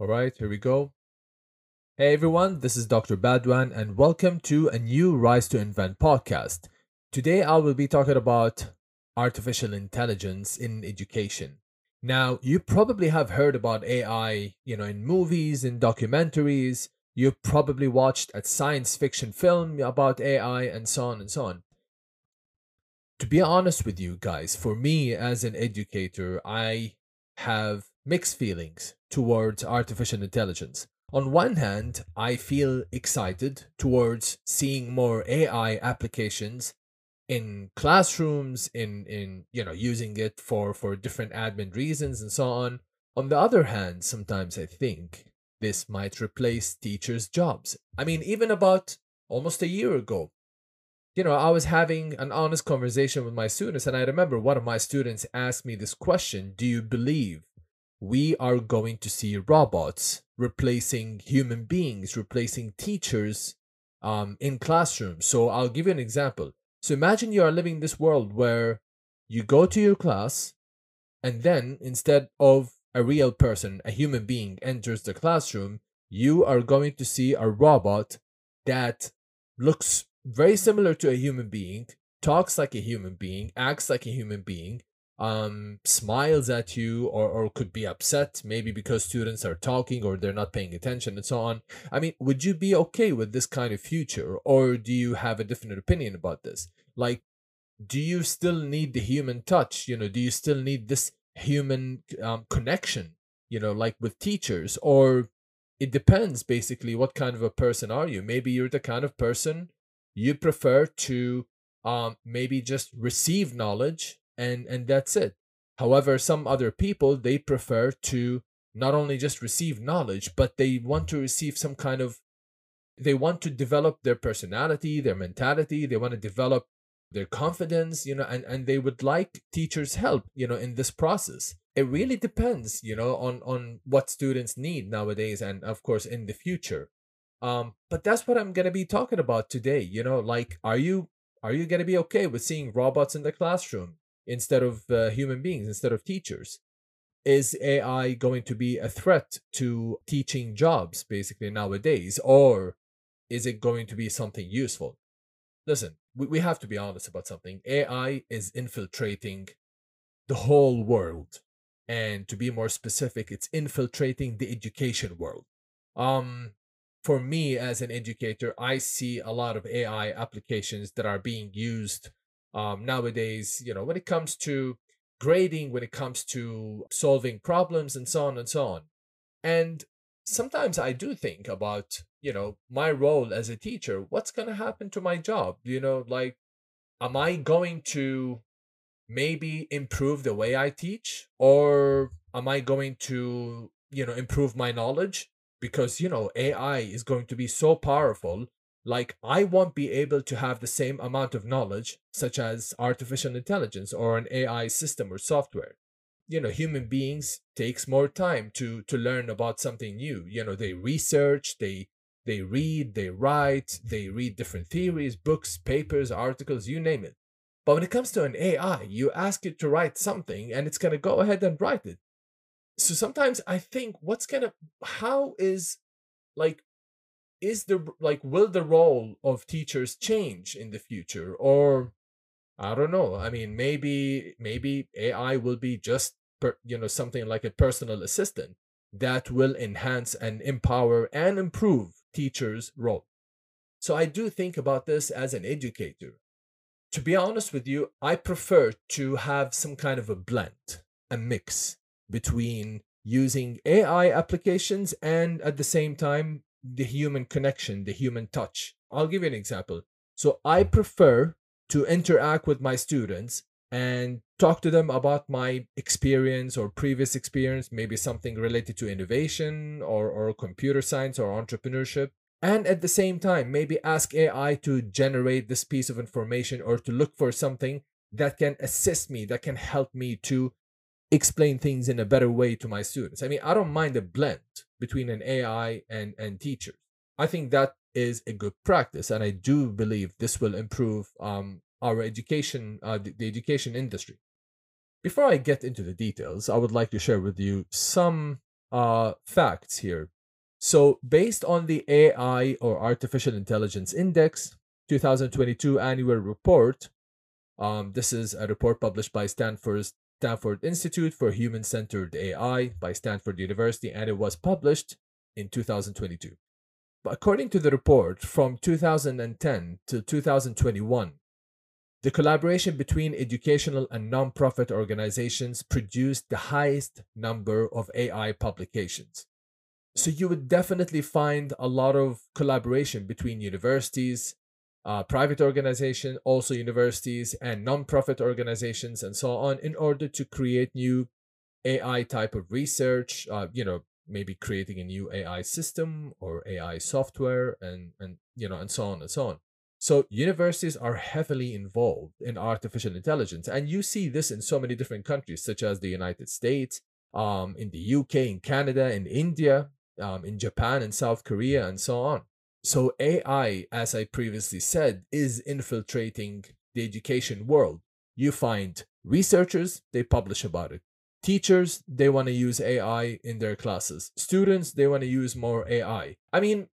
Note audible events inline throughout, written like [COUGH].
All right, here we go. Hey everyone, this is Dr. Badwan, and welcome to a new Rise to Invent podcast. Today I will be talking about artificial intelligence in education. Now, you probably have heard about AI, you know, in movies, in documentaries. You probably watched a science fiction film about AI and so on and so on. To be honest with you guys, for me as an educator, I have mixed feelings towards artificial intelligence. On one hand, I feel excited towards seeing more AI applications in classrooms in in you know using it for for different admin reasons and so on on the other hand sometimes i think this might replace teachers jobs i mean even about almost a year ago you know i was having an honest conversation with my students and i remember one of my students asked me this question do you believe we are going to see robots replacing human beings replacing teachers um, in classrooms. So i'll give you an example. So imagine you are living in this world where you go to your class and then instead of a real person, a human being enters the classroom, you are going to see a robot that looks very similar to a human being, talks like a human being, acts like a human being, um, smiles at you or, or could be upset, maybe because students are talking or they're not paying attention and so on. I mean, would you be okay with this kind of future or do you have a different opinion about this? Like, do you still need the human touch? You know, do you still need this human um, connection, you know, like with teachers? Or it depends basically what kind of a person are you? Maybe you're the kind of person you prefer to um, maybe just receive knowledge and and that's it. However some other people they prefer to not only just receive knowledge but they want to receive some kind of they want to develop their personality their mentality they want to develop their confidence you know and and they would like teachers help you know in this process. It really depends you know on on what students need nowadays and of course in the future. Um but that's what i'm going to be talking about today you know like are you are you going to be okay with seeing robots in the classroom instead of uh, human beings, instead of teachers? Is AI going to be a threat to teaching jobs basically nowadays? Or is it going to be something useful? Listen, we, we have to be honest about something. AI is infiltrating the whole world. And to be more specific, it's infiltrating the education world. Um, for me as an educator, I see a lot of AI applications that are being used um, nowadays, you know, when it comes to grading, when it comes to solving problems and so on and so on. And sometimes I do think about, you know, my role as a teacher. What's going to happen to my job? You know, like, am I going to maybe improve the way I teach? Or am I going to, you know, improve my knowledge? Because, you know, AI is going to be so powerful like, I won't be able to have the same amount of knowledge, such as artificial intelligence or an AI system or software. You know, human beings takes more time to to learn about something new. You know, they research, they they read, they write, they read different theories, books, papers, articles, you name it. But when it comes to an AI, you ask it to write something and it's going to go ahead and write it. So sometimes I think what's going to, how is like is the like will the role of teachers change in the future? Or i don't know i mean maybe maybe ai will be just per, you know something like a personal assistant that will enhance and empower and improve teachers role. So i do think about this as an educator. To be honest with you i prefer to have some kind of a blend a mix between using ai applications and at the same time the human connection, the human touch. I'll give you an example. So I mm-hmm. prefer to interact with my students and talk to them about my experience or previous experience, maybe something related to innovation or, or computer science or entrepreneurship. And at the same time, maybe ask AI to generate this piece of information or to look for something that can assist me, that can help me to explain things in a better way to my students. I mean, I don't mind a blend between an AI and, and teachers. I think that is a good practice, and I do believe this will improve um, our education, uh, the, education industry. Before I get into the details, I would like to share with you some uh, facts here. So, based on the AI or Artificial Intelligence Index 2022 annual report, um, this is a report published by Stanford's Stanford Institute for Human Centered AI by Stanford University, and it was published in 2022. But according to the report, from 2010 to 2021, the collaboration between educational and nonprofit organizations produced the highest number of AI publications. So you would definitely find a lot of collaboration between universities, uh, private organizations, also universities, and nonprofit organizations, and so on, in order to create new AI type of research. Uh, you know, maybe creating a new AI system or AI software, and and you know, and so on and so on. So universities are heavily involved in artificial intelligence, and you see this in so many different countries, such as the United States, um, in the UK, in Canada, in India, um, in Japan, in South Korea, and so on. So AI, as I previously said, is infiltrating the education world. You find researchers, they publish about it. Teachers, they want to use AI in their classes. Students, they want to use more AI. I mean,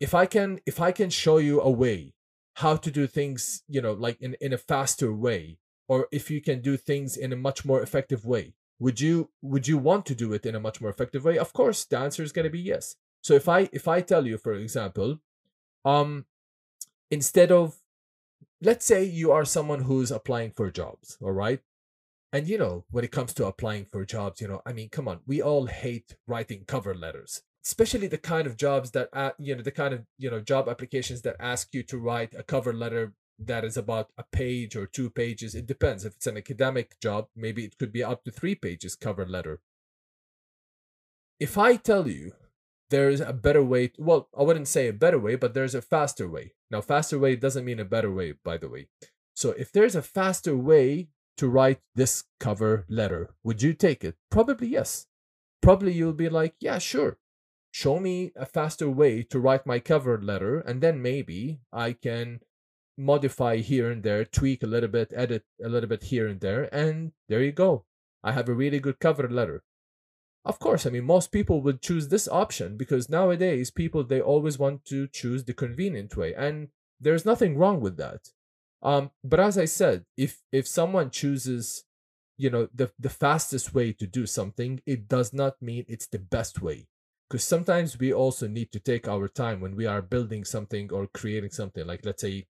if I can if I can show you a way how to do things, you know, like in, in a faster way, or if you can do things in a much more effective way, would you would you want to do it in a much more effective way? Of course, the answer is going to be yes. So if I if I tell you, for example, um, instead of let's say you are someone who's applying for jobs, all right? And you know, when it comes to applying for jobs, you know, I mean, come on, we all hate writing cover letters, especially the kind of jobs that, uh, you know, the kind of, you know, job applications that ask you to write a cover letter that is about a page or two pages. It depends. If it's an academic job, maybe it could be up to three pages cover letter. If I tell you there's a better way, well, I wouldn't say a better way, but there's a faster way. Now, faster way doesn't mean a better way, by the way. So if there's a faster way to write this cover letter. Would you take it? Probably yes. Probably you'll be like, yeah, sure. Show me a faster way to write my cover letter, and then maybe I can modify here and there, tweak a little bit, edit a little bit here and there, and there you go. I have a really good cover letter. Of course, I mean, most people would choose this option because nowadays people, they always want to choose the convenient way. And there's nothing wrong with that. Um, but as I said, if if someone chooses, you know, the the fastest way to do something, it does not mean it's the best way. Because sometimes we also need to take our time when we are building something or creating something. Like let's say,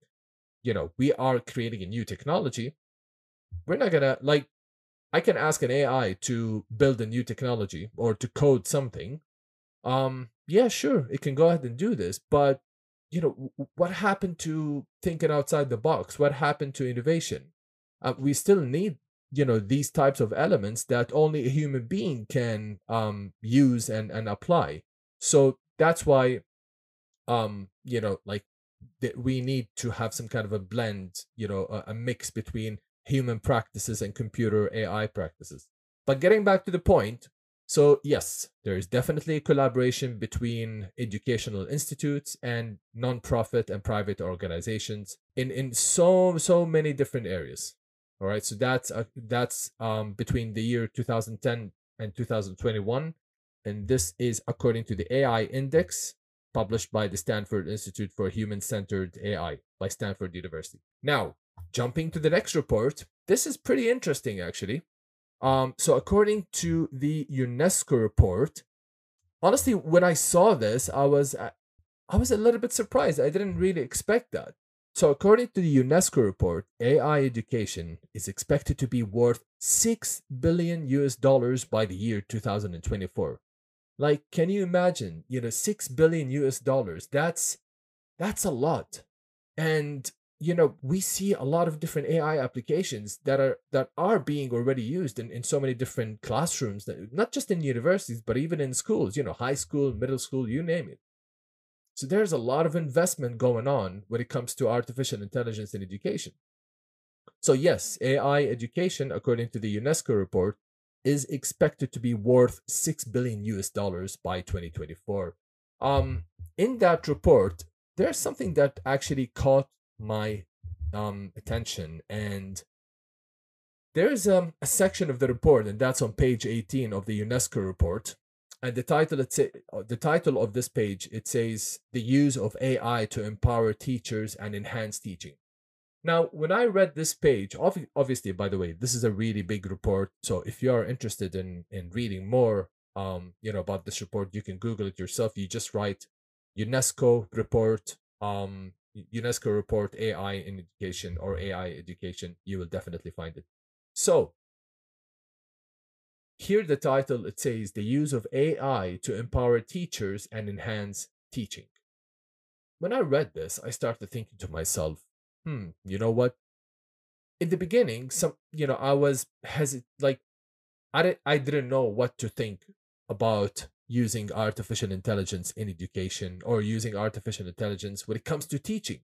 you know, we are creating a new technology. We're not gonna like I can ask an AI to build a new technology or to code something. Um, yeah, sure, it can go ahead and do this, but you know what happened to thinking outside the box? What happened to innovation? Uh, we still need you know these types of elements that only a human being can um use and and apply. So that's why um you know like that we need to have some kind of a blend you know a, a mix between human practices and computer ai practices but getting back to the point so, yes, there is definitely a collaboration between educational institutes and nonprofit and private organizations in, in so so many different areas. All right, so that's uh, that's um, between the year 2010 and 2021, and this is according to the AI Index published by the Stanford Institute for Human Centered AI by Stanford University. Now, jumping to the next report, this is pretty interesting actually. Um, so according to the UNESCO report, honestly, when I saw this, I was uh, I was a little bit surprised. I didn't really expect that. So according to the UNESCO report, AI education is expected to be worth 6 billion US dollars by the year 2024. Like can you imagine, you know, 6 billion US dollars? That's that's a lot. And you know we see a lot of different ai applications that are that are being already used in, in so many different classrooms that, not just in universities but even in schools you know high school middle school you name it. So there's a lot of investment going on when it comes to artificial intelligence in education. So yes ai education according to the unesco report is expected to be worth 6 billion us dollars by 2024 um in that report there's something that actually caught my um, attention. And there's um, a section of the report, and that's on page 18 of the UNESCO report. and the title it say, uh, the title of this page it says the use of AI to empower teachers and enhance teaching. Now, when I read this page, obviously, by the way, this is a really big report. So if you are interested in in reading more, um, you know, about this report, you can Google it yourself. You just write UNESCO report, um, UNESCO report AI in education or AI education. You will definitely find it. So here the title it says the use of AI to empower teachers and enhance teaching. When I read this, I started thinking to myself, hmm, you know what? In the beginning, some you know, I was hesit like I didn't I didn't know what to think about using artificial intelligence in education or using artificial intelligence when it comes to teaching.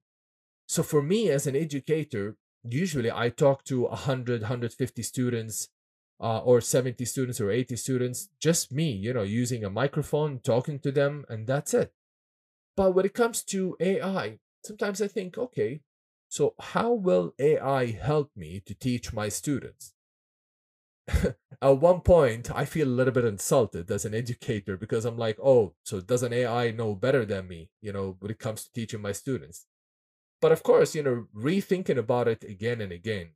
So for me as an educator, usually I talk to 100, 150 students uh, or 70 students or 80 students, just me, you know, using a microphone, talking to them, and that's it. But when it comes to AI, sometimes I think, okay, so, how will AI help me to teach my students? [LAUGHS] At one point, I feel a little bit insulted as an educator because I'm like, oh, so doesn't AI know better than me, you know, when it comes to teaching my students? But of course, you know, rethinking about it again and again,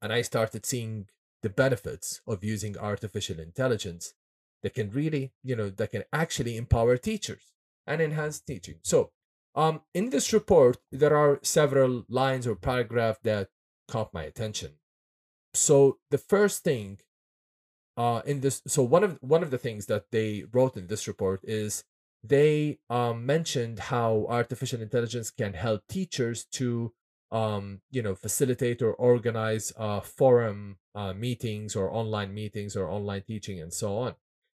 and I started seeing the benefits of using artificial intelligence that can really, you know, that can actually empower teachers and enhance teaching. So, um, in this report, there are several lines or paragraph that caught my attention. So the first thing uh, in this, so one of one of the things that they wrote in this report is they um, mentioned how artificial intelligence can help teachers to um, you know facilitate or organize uh, forum uh, meetings or online meetings or online teaching and so on.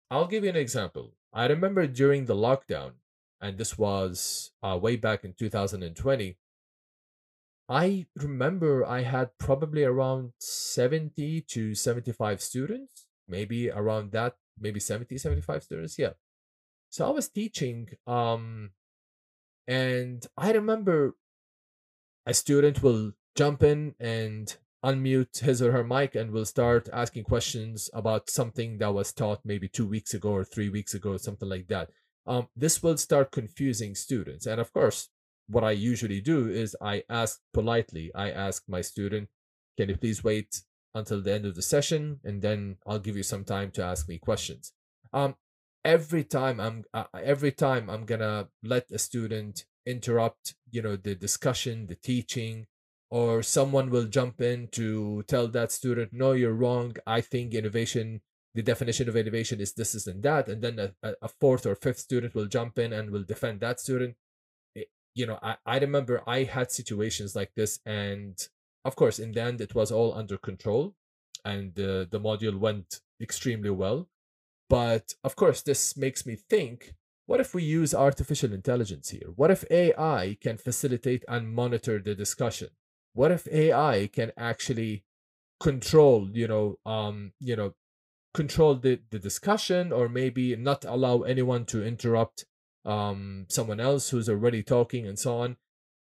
I'll give you an example. I remember during the lockdown, and this was uh, way back in 2020 i remember i had probably around 70 to 75 students maybe around that maybe 70 75 students yeah so i was teaching um and i remember a student will jump in and unmute his or her mic and will start asking questions about something that was taught maybe two weeks ago or three weeks ago something like that um, this will start confusing students. And of course, what I usually do is I ask politely, I ask my student, can you please wait until the end of the session and then I'll give you some time to ask me questions. Um, every time I'm uh, every time I'm gonna let a student interrupt, you know, the discussion, the teaching, or someone will jump in to tell that student, no, you're wrong. I think innovation the definition of innovation is this, is, and that, and then a, a fourth or fifth student will jump in and will defend that student. You know, I, I remember I had situations like this, and of course, in the end, it was all under control, and the the module went extremely well. But of course, this makes me think what if we use artificial intelligence here? What if AI can facilitate and monitor the discussion? What if AI can actually control, you know, um, you know, control the, the discussion or maybe not allow anyone to interrupt um, someone else who's already talking and so on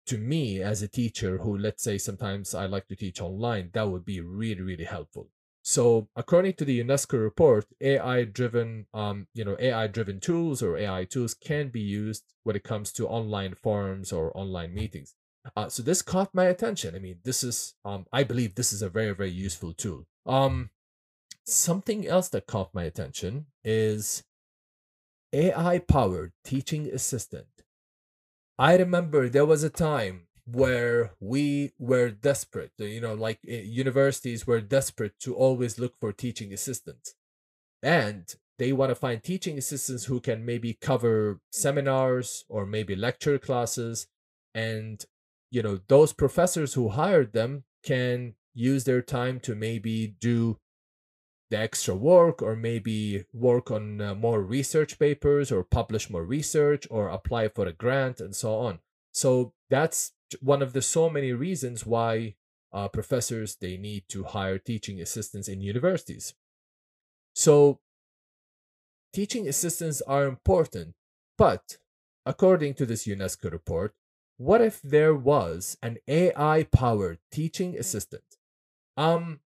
to me as a teacher who let's say sometimes i like to teach online that would be really really helpful. So according to the unesco report ai driven um, you know ai driven tools or ai tools can be used when it comes to online forums or online meetings. Uh, so this caught my attention. I mean this is um, i believe this is a very very useful tool. Um, Something else that caught my attention is AI powered teaching assistant. I remember there was a time where we were desperate, you know, like eh, universities were desperate to always look for teaching assistants. And they want to find teaching assistants who can maybe cover seminars or maybe lecture classes. And, you know, those professors who hired them can use their time to maybe do the extra work or maybe work on uh, more research papers or publish more research or apply for a grant and so on. So that's one of the so many reasons why uh, professors they need to hire teaching assistants in universities. So teaching assistants are important but according to this unesco report what if there was an ai powered teaching assistant? Um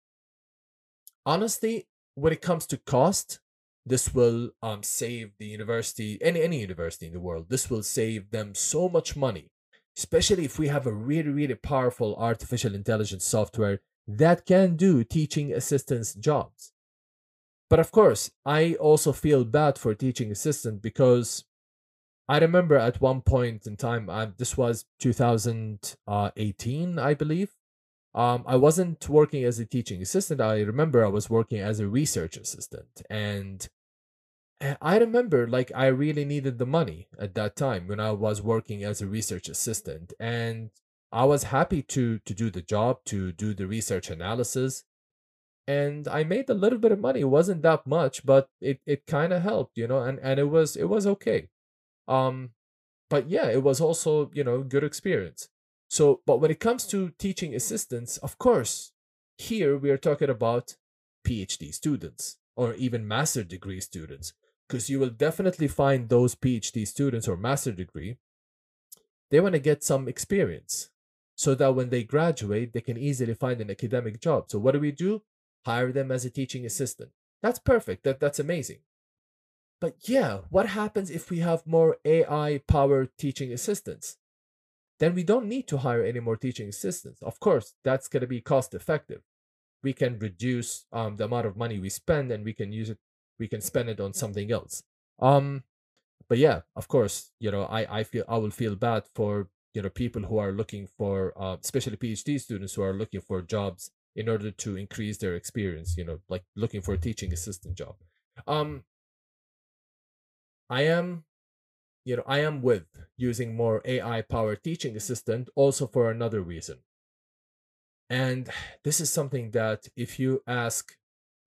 honestly when it comes to cost, this will um, save the university any any university in the world this will save them so much money especially if we have a really really powerful artificial intelligence software that can do teaching assistants jobs. But of course i also feel bad for teaching assistant because i remember at one point in time uh, this was 2018 i believe um, I wasn't working as a teaching assistant. I remember I was working as a research assistant. And I remember like I really needed the money at that time when I was working as a research assistant. And I was happy to to do the job, to do the research analysis. And I made a little bit of money. It wasn't that much, but it, it kind of helped, you know, and, and it was it was okay. Um, but yeah, it was also, you know, good experience. So, but when it comes to teaching assistants, of course, here we are talking about PhD students or even master degree students, because you will definitely find those PhD students or master degree, they want to get some experience so that when they graduate, they can easily find an academic job. So, what do we do? Hire them as a teaching assistant. That's perfect. That, that's amazing. But yeah, what happens if we have more AI powered teaching assistants? Then we don't need to hire any more teaching assistants. Of course, that's going to be cost effective. We can reduce um, the amount of money we spend and we can use it, we can spend it on something else. Um, but yeah, of course, you know, I, I feel I will feel bad for you know people who are looking for, uh, especially PhD students who are looking for jobs in order to increase their experience. You know, like looking for a teaching assistant job. Um, I am you know, I am with using more AI powered teaching assistant also for another reason. And this is something that if you ask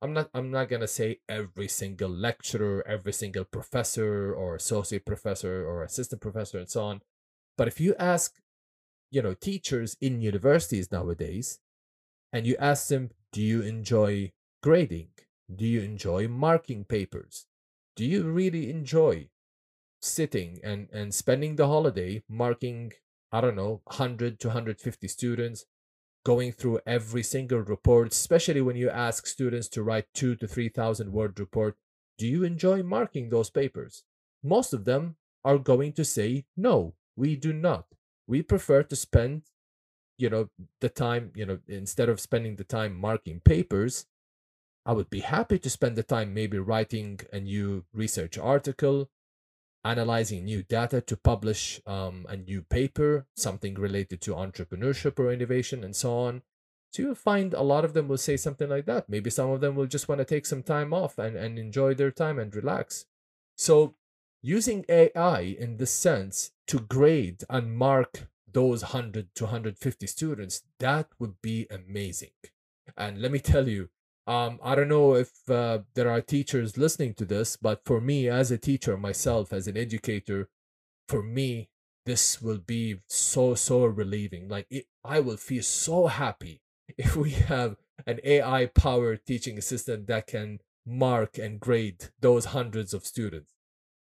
I'm not I'm not to say every single lecturer, every single professor or associate professor or assistant professor and so on, but if you ask you know teachers in universities nowadays and you ask them do you enjoy grading? Do you enjoy marking papers? Do you really enjoy sitting and and spending the holiday marking i don't know 100 to 150 students going through every single report especially when you ask students to write 2 to 3000 word report do you enjoy marking those papers? Most of them are going to say no we do not. We prefer to spend you know the time you know instead of spending the time marking papers i would be happy to spend the time maybe writing a new research article analyzing new data to publish um, a new paper, something related to entrepreneurship or innovation, and so on. So you'll find a lot of them will say something like that. Maybe some of them will just want to take some time off and, and enjoy their time and relax. So using AI in this sense to grade and mark those 100 to 150 students, that would be amazing. And let me tell you, um, I don't know if uh, there are teachers listening to this, but for me, as a teacher myself, as an educator, for me, this will be so, so relieving. Like, it, I will feel so happy [LAUGHS] if we have an AI powered teaching assistant that can mark and grade those hundreds of students.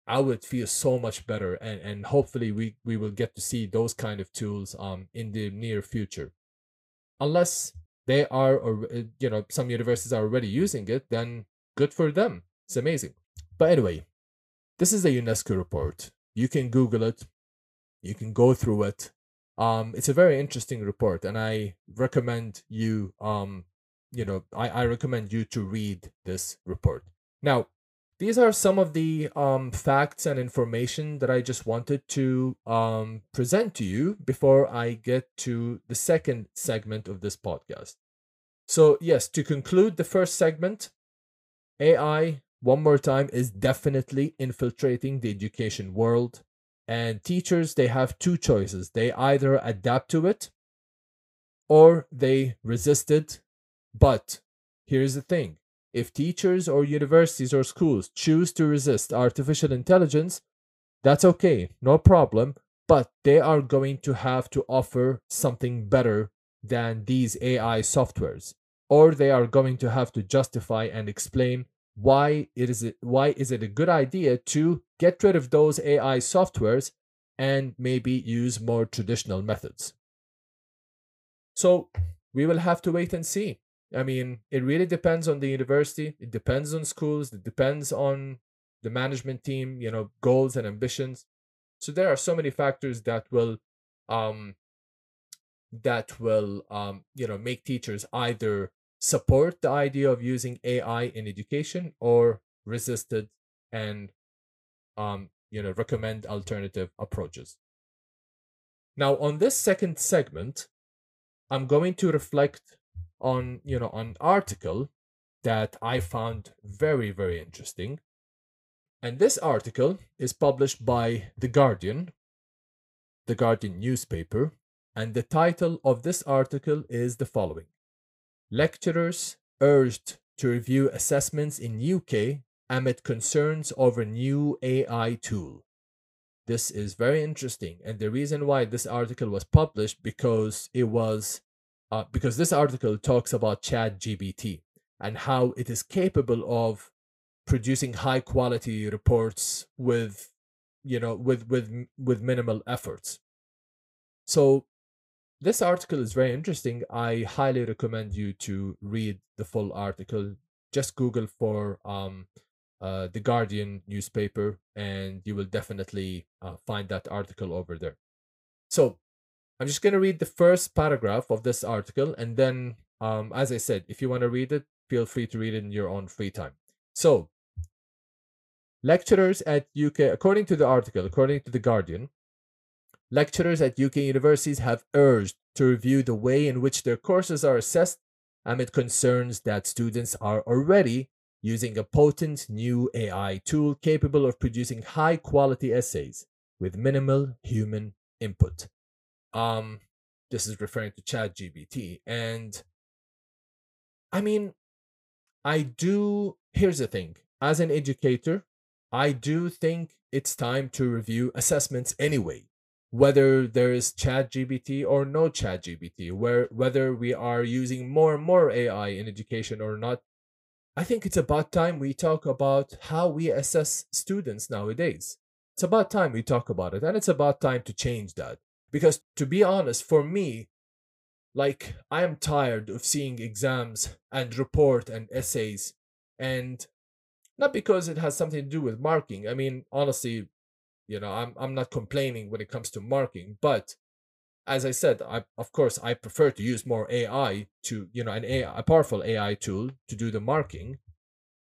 I would feel so much better, and, and hopefully, we, we will get to see those kind of tools um, in the near future. Unless they are or uh, you know some universities are already using it then good for them. It's amazing. But anyway this is a unesco report. You can google it. You can go through it. Um it's a very interesting report and i recommend you um you know i, I recommend you to read this report. Now these are some of the um, facts and information that I just wanted to um, present to you before I get to the second segment of this podcast. So, yes, to conclude the first segment, AI, one more time, is definitely infiltrating the education world. And teachers, they have two choices. They either adapt to it or they resist it. But here's the thing if teachers or universities or schools choose to resist artificial intelligence, that's okay, no problem. But they are going to have to offer something better than these AI softwares, or they are going to have to justify and explain why it is why is it a good idea to get rid of those AI softwares and maybe use more traditional methods. So we will have to wait and see I mean, it really depends on the university. It depends on schools. It depends on the management team, you know, goals and ambitions. So there are so many factors that will um that will um you know make teachers either support the idea of using AI in education or resist it and um you know recommend alternative approaches. Now on this second segment, I'm going to reflect on you know an article that I found very very interesting and this article is published by The Guardian, the Guardian newspaper, and the title of this article is the following Lecturers urged to review assessments in UK amid concerns over new AI tool. This is very interesting, and the reason why this article was published because it was uh, because this article talks about ChatGPT and how it is capable of producing high quality reports with you know with with with minimal efforts. So this article is very interesting. I highly recommend you to read the full article. Just google for um uh, the guardian newspaper and you will definitely uh, find that article over there. So i'm just going to read the first paragraph of this article and then um, as i said if you want to read it feel free to read it in your own free time so Lecturers at UK, according to the article, according to The Guardian, lecturers at UK universities have urged to review the way in which their courses are assessed amid concerns that students are already using a potent new AI tool capable of producing high quality essays with minimal human input. Um, this is referring to ChatGPT. And I mean, I do, here's the thing as an educator, I do think it's time to review assessments anyway, whether there is ChatGPT or no ChatGPT, where whether we are using more and more AI in education or not. I think it's about time we talk about how we assess students nowadays. It's about time we talk about it, and it's about time to change that. Because to be honest, for me, like I am tired of seeing exams and report and essays and not because it has something to do with marking. I mean, honestly, you know, I'm I'm not complaining when it comes to marking, but as I said, I of course I prefer to use more AI to, you know, an AI, a powerful AI tool to do the marking.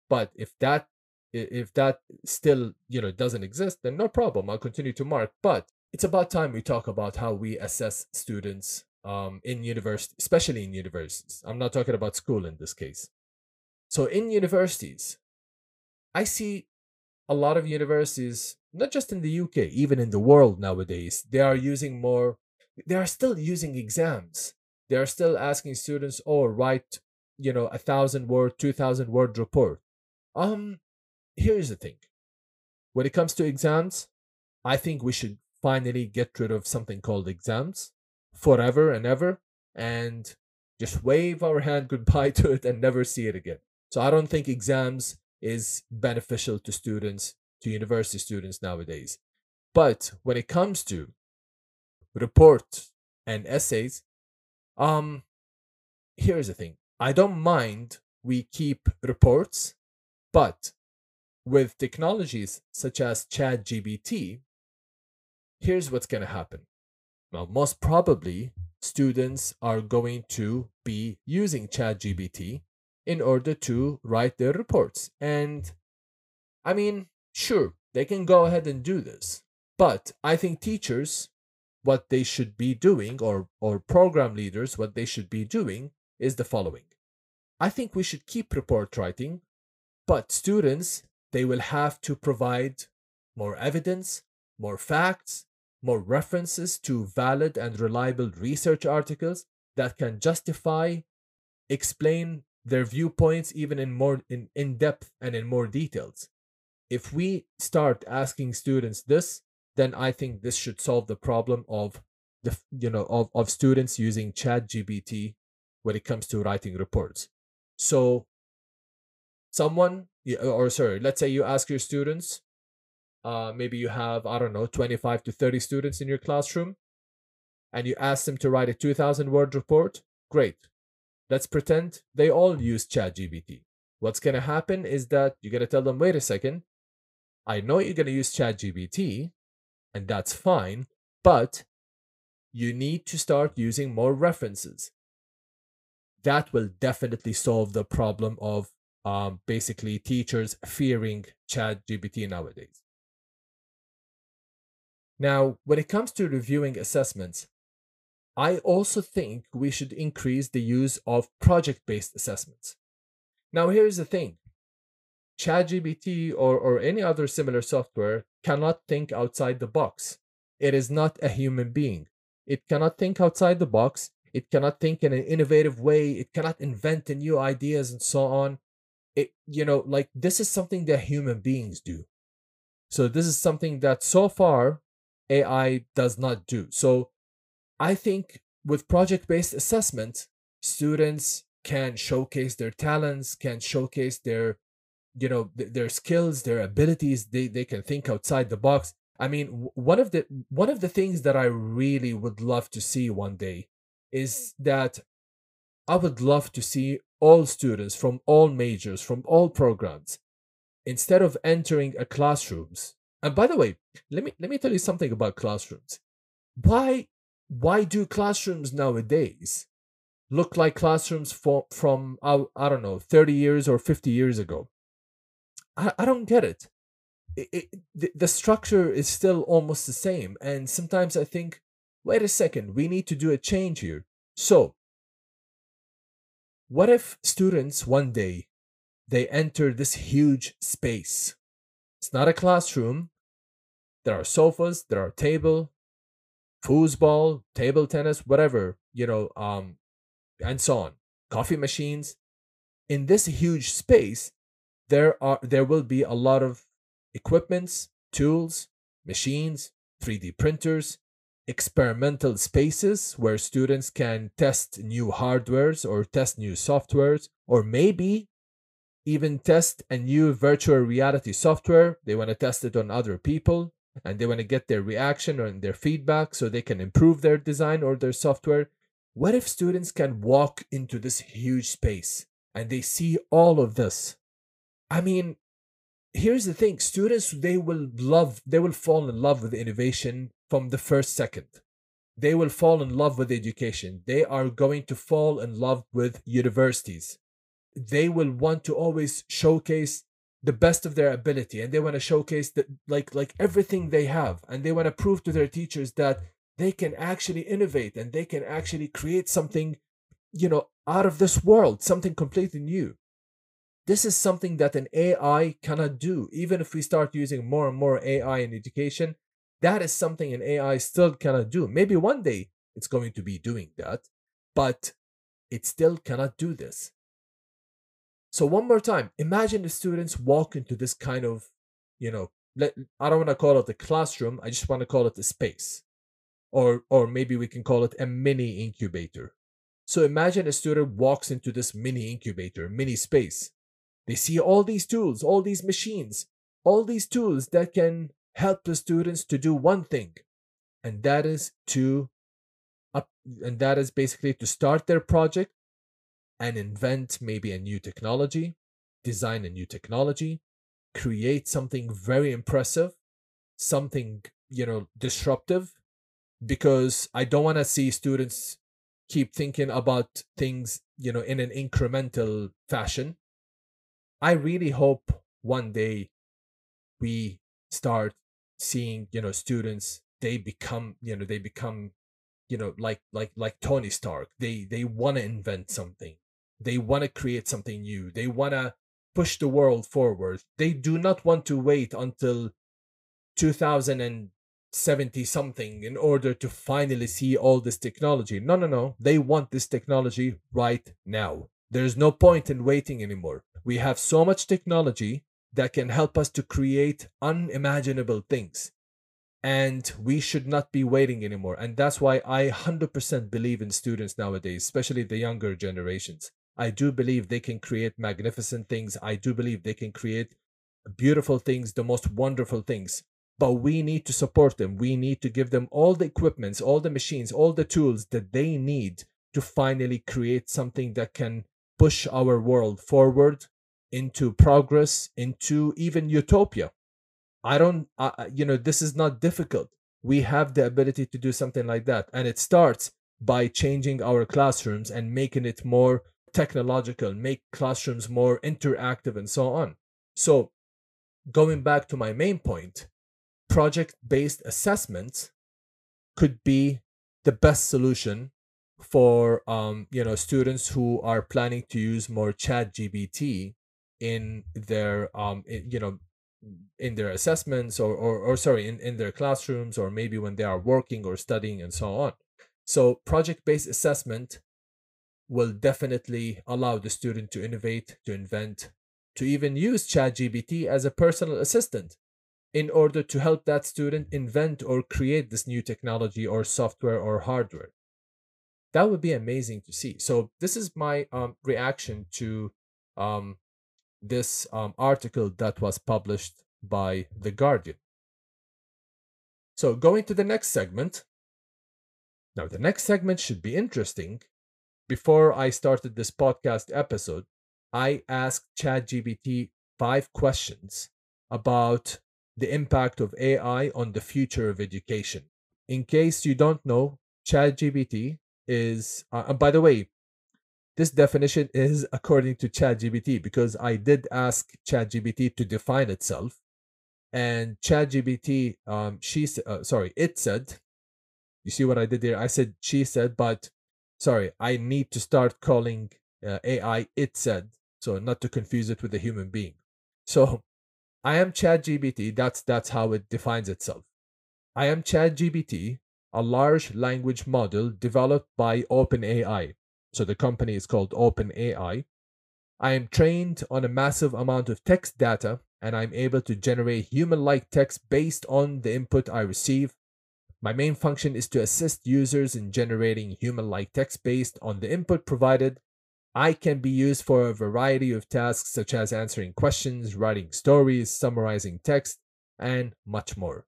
But if that if that still, you know, doesn't exist, then no problem. I'll continue to mark. But it's about time we talk about how we assess students um, in university, especially in universities. I'm not talking about school in this case. So in universities, I see a lot of universities, not just in the UK, even in the world nowadays, they are using more, they are still using exams. They are still asking students, oh, write, you know, a thousand word, two thousand word report. Um, here's the thing. When it comes to exams, I think we should finally get rid of something called exams forever and ever and just wave our hand [LAUGHS] goodbye to it and never see it again. So I don't think exams is beneficial to students, to university students nowadays. But when it comes to reports and essays, um, here's the thing. I don't mind we keep reports, but with technologies such as ChatGPT, here's what's going to happen. Well, most probably, students are going to be using ChatGPT in order to write their reports. And I mean, sure, they can go ahead and do this. But I think teachers, what they should be doing, or, or program leaders, what they should be doing is the following. I think we should keep report writing, but students, they will have to provide more evidence, more facts, more references to valid and reliable research articles that can justify, explain their viewpoints even in more in, in depth and in more details. If we start asking students this then i think this should solve the problem of the you know of, of students using chat gpt when it comes to writing reports. So someone or sorry let's say you ask your students uh, maybe you have i don't know 25 to 30 students in your classroom and you ask them to write a 2000 word report great let's pretend they all use ChatGPT. What's going to happen is that you're going to tell them, wait a second, I know you're going to use ChatGPT, and that's fine, but you need to start using more references. That will definitely solve the problem of um, basically teachers fearing ChatGPT nowadays. Now, when it comes to reviewing assessments, I also think we should increase the use of project based assessments. Now, here's the thing ChatGPT or, or any other similar software cannot think outside the box. It is not a human being. It cannot think outside the box. It cannot think in an innovative way. It cannot invent new ideas and so on. It, you know, like this is something that human beings do. So this is something that so far AI does not do. So I think with project based assessment, students can showcase their talents, can showcase their you know th- their skills, their abilities. They they can think outside the box. I mean, one of the one of the things that I really would love to see one day is that I would love to see all students from all majors, from all programs, instead of entering a classrooms. And by the way, let me let me tell you something about classrooms. Why why do classrooms nowadays look like classrooms for, from I, I don't know 30 years or 50 years ago i, I don't get it. It, it the, the structure is still almost the same and sometimes i think wait a second we need to do a change here so what if students one day they enter this huge space it's not a classroom there are sofas there are table foosball, table tennis, whatever, you know, um, and so on. Coffee machines. In this huge space, there are there will be a lot of equipments, tools, machines, 3D printers, experimental spaces where students can test new hardwares or test new softwares, or maybe even test a new virtual reality software. They want to test it on other people and they want to get their reaction and their feedback so they can improve their design or their software. What if students can walk into this huge space and they see all of this? I mean, here's the thing students, they will love, they will fall in love with innovation from the first second. They will fall in love with education. They are going to fall in love with universities. They will want to always showcase the best of their ability and they want to showcase that like like everything they have and they want to prove to their teachers that they can actually innovate and they can actually create something you know out of this world something completely new. This is something that an ai cannot do. Even if we start using more and more ai in education that is something an ai still cannot do. Maybe one day it's going to be doing that but it still cannot do this so one more time, imagine the students walk into this kind of, you know, let, I don't want to call it a classroom. I just want to call it a space, or or maybe we can call it a mini incubator. So imagine a student walks into this mini incubator, mini space. They see all these tools, all these machines, all these tools that can help the students to do one thing, and that is to up, and that is basically to start their project and invent maybe a new technology, design a new technology, create something very impressive, something, you know, disruptive, because I don't want to see students keep thinking about things, you know, in an incremental fashion. I really hope one day we start seeing, you know, students, they become, you know, they become you know like like like tony stark they they want to invent something they want to create something new. They want to push the world forward. They do not want to wait until 2070 something in order to finally see all this technology. No, no, no. They want this technology right now. There's no point in waiting anymore. We have so much technology that can help us to create unimaginable things. And we should not be waiting anymore. And that's why I 100% believe in students nowadays, especially the younger generations. I do believe they can create magnificent things. I do believe they can create beautiful things, the most wonderful things. But we need to support them. We need to give them all the equipments, all the machines, all the tools that they need to finally create something that can push our world forward into progress, into even utopia. I don't, uh, you know, this is not difficult. We have the ability to do something like that. And it starts by changing our classrooms and making it more technological, make classrooms more interactive, and so on. So, going back to my main point, project based assessments could be the best solution for um, you know students who are planning to use more ChatGPT in their um, in, you know in their assessments or, or, or sorry in, in their classrooms or maybe when they are working or studying and so on so project-based assessment will definitely allow the student to innovate to invent to even use ChatGPT as a personal assistant in order to help that student invent or create this new technology or software or hardware that would be amazing to see so this is my um, reaction to um, this um, article that was published by The Guardian. So, going to the next segment. Now, the next segment should be interesting. Before I started this podcast episode, I asked ChatGPT five questions about the impact of AI on the future of education. In case you don't know, ChatGPT is, uh, by the way, this definition is [LAUGHS] according to ChatGPT because I did ask ChatGPT to define itself, and ChatGPT, um, she uh, sorry, it said, you see what I did there? I said she said, but sorry, I need to start calling uh, AI it said, so not to confuse it with a human being. So, I am ChatGPT. That's that's how it defines itself. I am ChatGPT, a large language model developed by OpenAI so the company is called OpenAI. I am trained on a massive amount of text data and I'm able to generate human like text based on the input I receive. My main function is to assist users in generating human like text based on the input provided. I can be used for a variety of tasks such as answering questions, writing stories, summarizing text, and much more.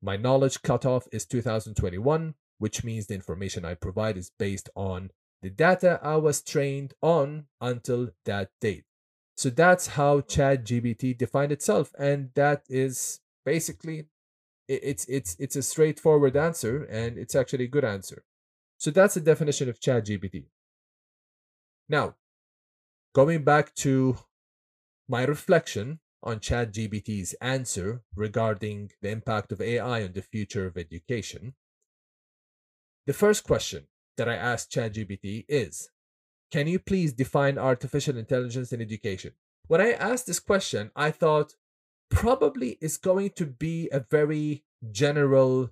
My knowledge cutoff is 2021, which means the information I provide is based on the data I was trained on until that date. So that's how ChatGPT defined itself, and that is basically it's it's it's a straightforward answer, and it's actually a good answer. So that's the definition of ChatGPT. Now, going back to my reflection on ChatGPT's answer regarding the impact of AI on the future of education. The first question that I asked ChatGPT is Can you please define artificial intelligence in education? When I asked this question, I thought probably is going to be a very general,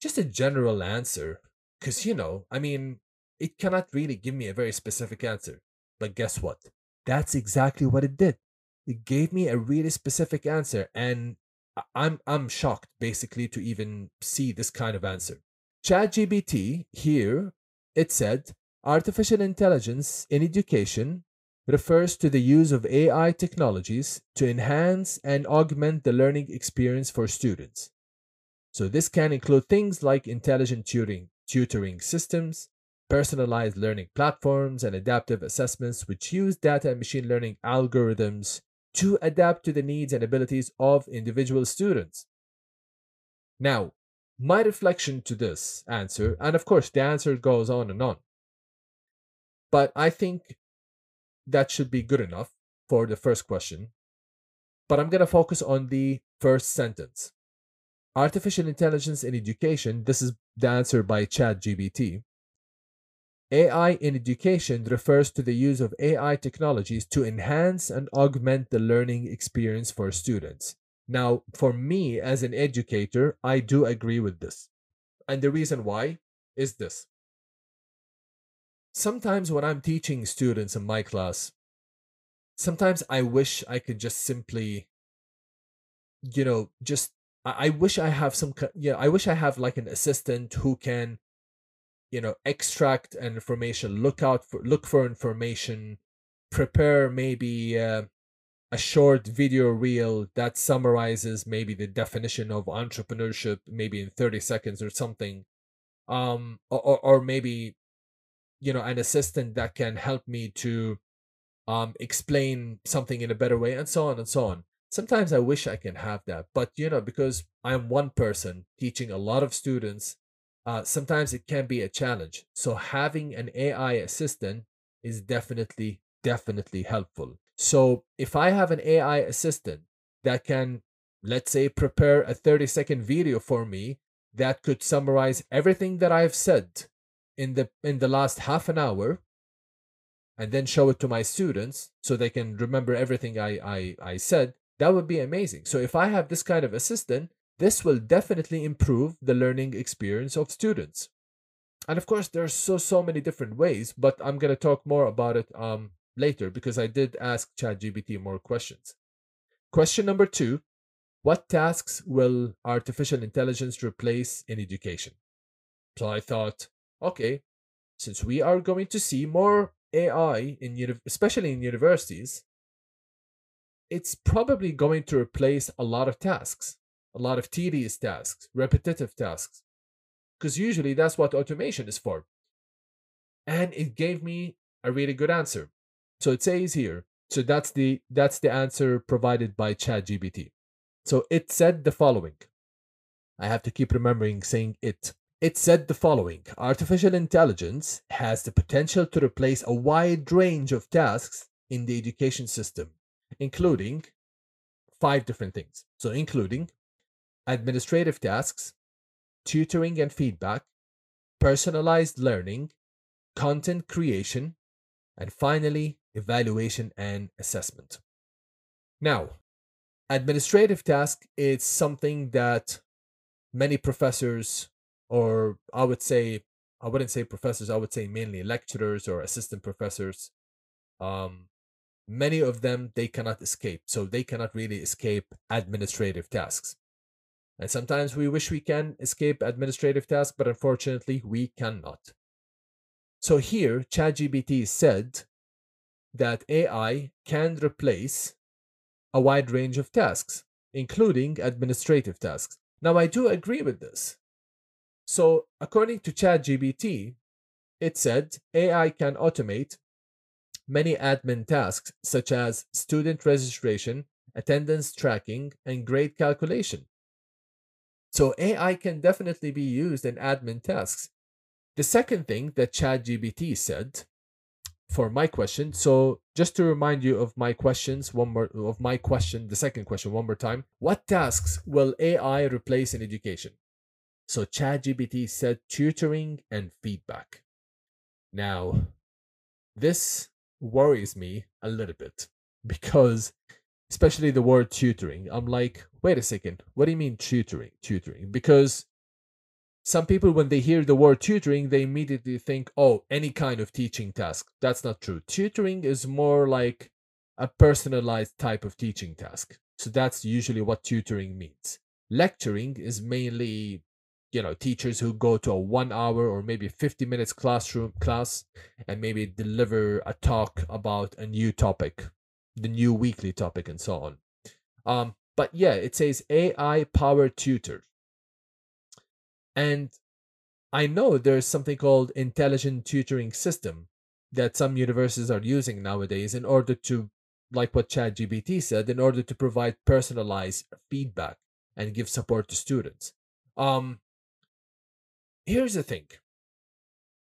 just a general answer. Because, you know, I mean, it cannot really give me a very specific answer. But guess what? That's exactly what it did. It gave me a really specific answer. And I'm I'm shocked basically to even see this kind of answer. ChatGPT here, it said, artificial intelligence in education refers to the use of AI technologies to enhance and augment the learning experience for students. So this can include things like intelligent tutoring, tutoring systems, personalized learning platforms, and adaptive assessments which use data and machine learning algorithms to adapt to the needs and abilities of individual students. Now, my reflection to this answer, and of course, the answer goes on and on, but I think that should be good enough for the first question. But I'm going to focus on the first sentence. Artificial intelligence in education, this is the answer by ChatGPT. AI in education refers to the use of AI technologies to enhance and augment the learning experience for students. Now, for me as an educator, I do agree with this. And the reason why is this. Sometimes when I'm teaching students in my class, sometimes I wish I could just simply, you know, just, I, wish I have some, yeah, I wish I have like an assistant who can, you know, extract information, look out for, look for information, prepare maybe, uh, a short video reel that summarizes maybe the definition of entrepreneurship maybe in 30 seconds or something um or, or maybe you know an assistant that can help me to um explain something in a better way and so on and so on. Sometimes i wish i can have that but you know because i'm one person teaching a lot of students uh, sometimes it can be a challenge. So having an ai assistant is definitely definitely helpful. So if i have an ai assistant that can let's say prepare a 30 second video for me that could summarize everything that i've said in the in the last half an hour and then show it to my students so they can remember everything I, I, I said, that would be amazing. So if I have this kind of assistant, this will definitely improve the learning experience of students. And of course, there's so so many different ways, but I'm gonna talk more about it um later because I did ask ChatGPT more questions. Question number two: What tasks will artificial intelligence replace in education? So I thought, okay, since we are going to see more AI in especially in universities, it's probably going to replace a lot of tasks, a lot of tedious tasks, repetitive tasks, because usually that's what automation is for. And it gave me a really good answer. So it says here, so that's the that's the answer provided by ChatGPT. So it said the following. I have to keep remembering saying it. It said the following Artificial intelligence has the potential to replace a wide range of tasks in the education system, including five different things. So, including administrative tasks, tutoring and feedback, personalized learning, content creation, and finally, evaluation and assessment. Now, administrative task is something that many professors or I would say I wouldn't say professors, I would say mainly lecturers or assistant professors. Um, many of them they cannot escape, so they cannot really escape administrative tasks. And sometimes we wish we can escape administrative tasks, but unfortunately we cannot. So here, ChatGPT said that AI can replace a wide range of tasks, including administrative tasks. Now, I do agree with this. So, according to ChatGPT, it said AI can automate many admin tasks such as student registration, attendance tracking, and grade calculation. So, AI can definitely be used in admin tasks. The second thing that ChatGPT said for my question, so just to remind you of my questions, one more of my question, the second question, one more time. What tasks will AI replace in education? So ChatGPT said tutoring and feedback. Now, this worries me a little bit because especially the word tutoring. I'm like, wait a second, what do you mean tutoring? Tutoring? Because some people, when they hear the word tutoring, they immediately think, oh, any kind of teaching task. That's not true. Tutoring is more like a personalized type of teaching task. So that's usually what tutoring means. Lecturing is mainly you know teachers who go to a one hour or maybe 50 minutes classroom class and maybe deliver a talk about a new topic the new weekly topic and so on. Um but yeah it says ai powered tutor. And i know there's something called intelligent tutoring system that some universities are using nowadays in order to like what Chad ChatGPT said in order to provide personalized feedback and give support to students. Um here's the thing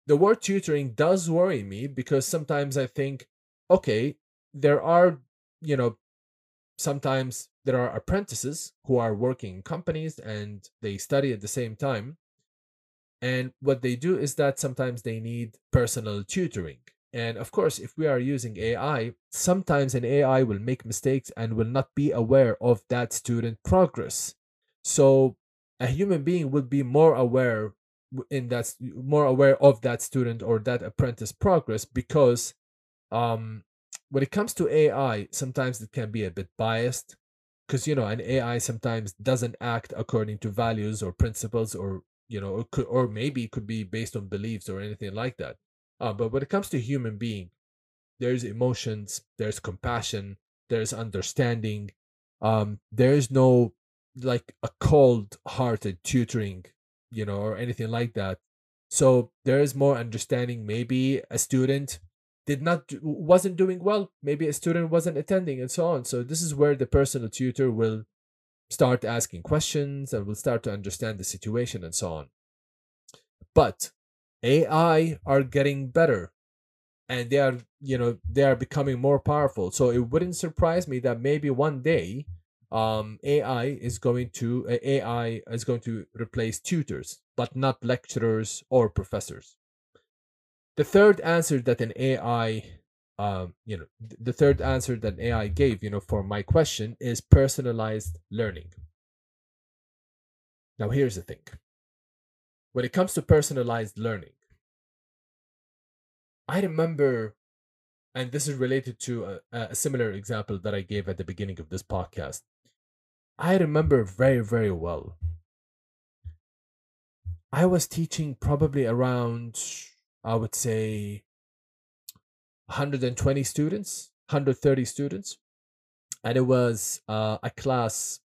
the word tutoring does worry me because sometimes I think, okay, there are, you know, sometimes there are apprentices who are working in companies and they study at the same time. And what they do is that sometimes they need personal tutoring. And of course, if we are using AI, sometimes an AI will make mistakes and will not be aware of that student progress. So a human being would be more aware in that more aware of that student or that apprentice progress because um when it comes to AI sometimes it can be a bit biased because you know an AI sometimes doesn't act according to values or principles or you know or, could, or maybe it could be based on beliefs or anything like that. Uh, but when it comes to human being there's emotions there's compassion there's understanding um there's no like a cold hearted tutoring you know, or anything like that. So there is more understanding. Maybe a student did not wasn't doing well. Maybe a student wasn't attending, and so on. So this is where the personal tutor will start asking questions and will start to understand the situation and so on. But AI are getting better and they are you know they are becoming more powerful so it wouldn't surprise me that maybe one day um ai is going to ai is going to replace tutors but not lecturers or professors the third answer that an ai um you know the third answer that ai gave you know for my question is personalized learning now here's the thing when it comes to personalized learning I remember, and this is related to a, a similar example that I gave at the beginning of this podcast. I remember very, very well. I was teaching probably around, I would say, 120 students, 130 students. And it was uh, a class,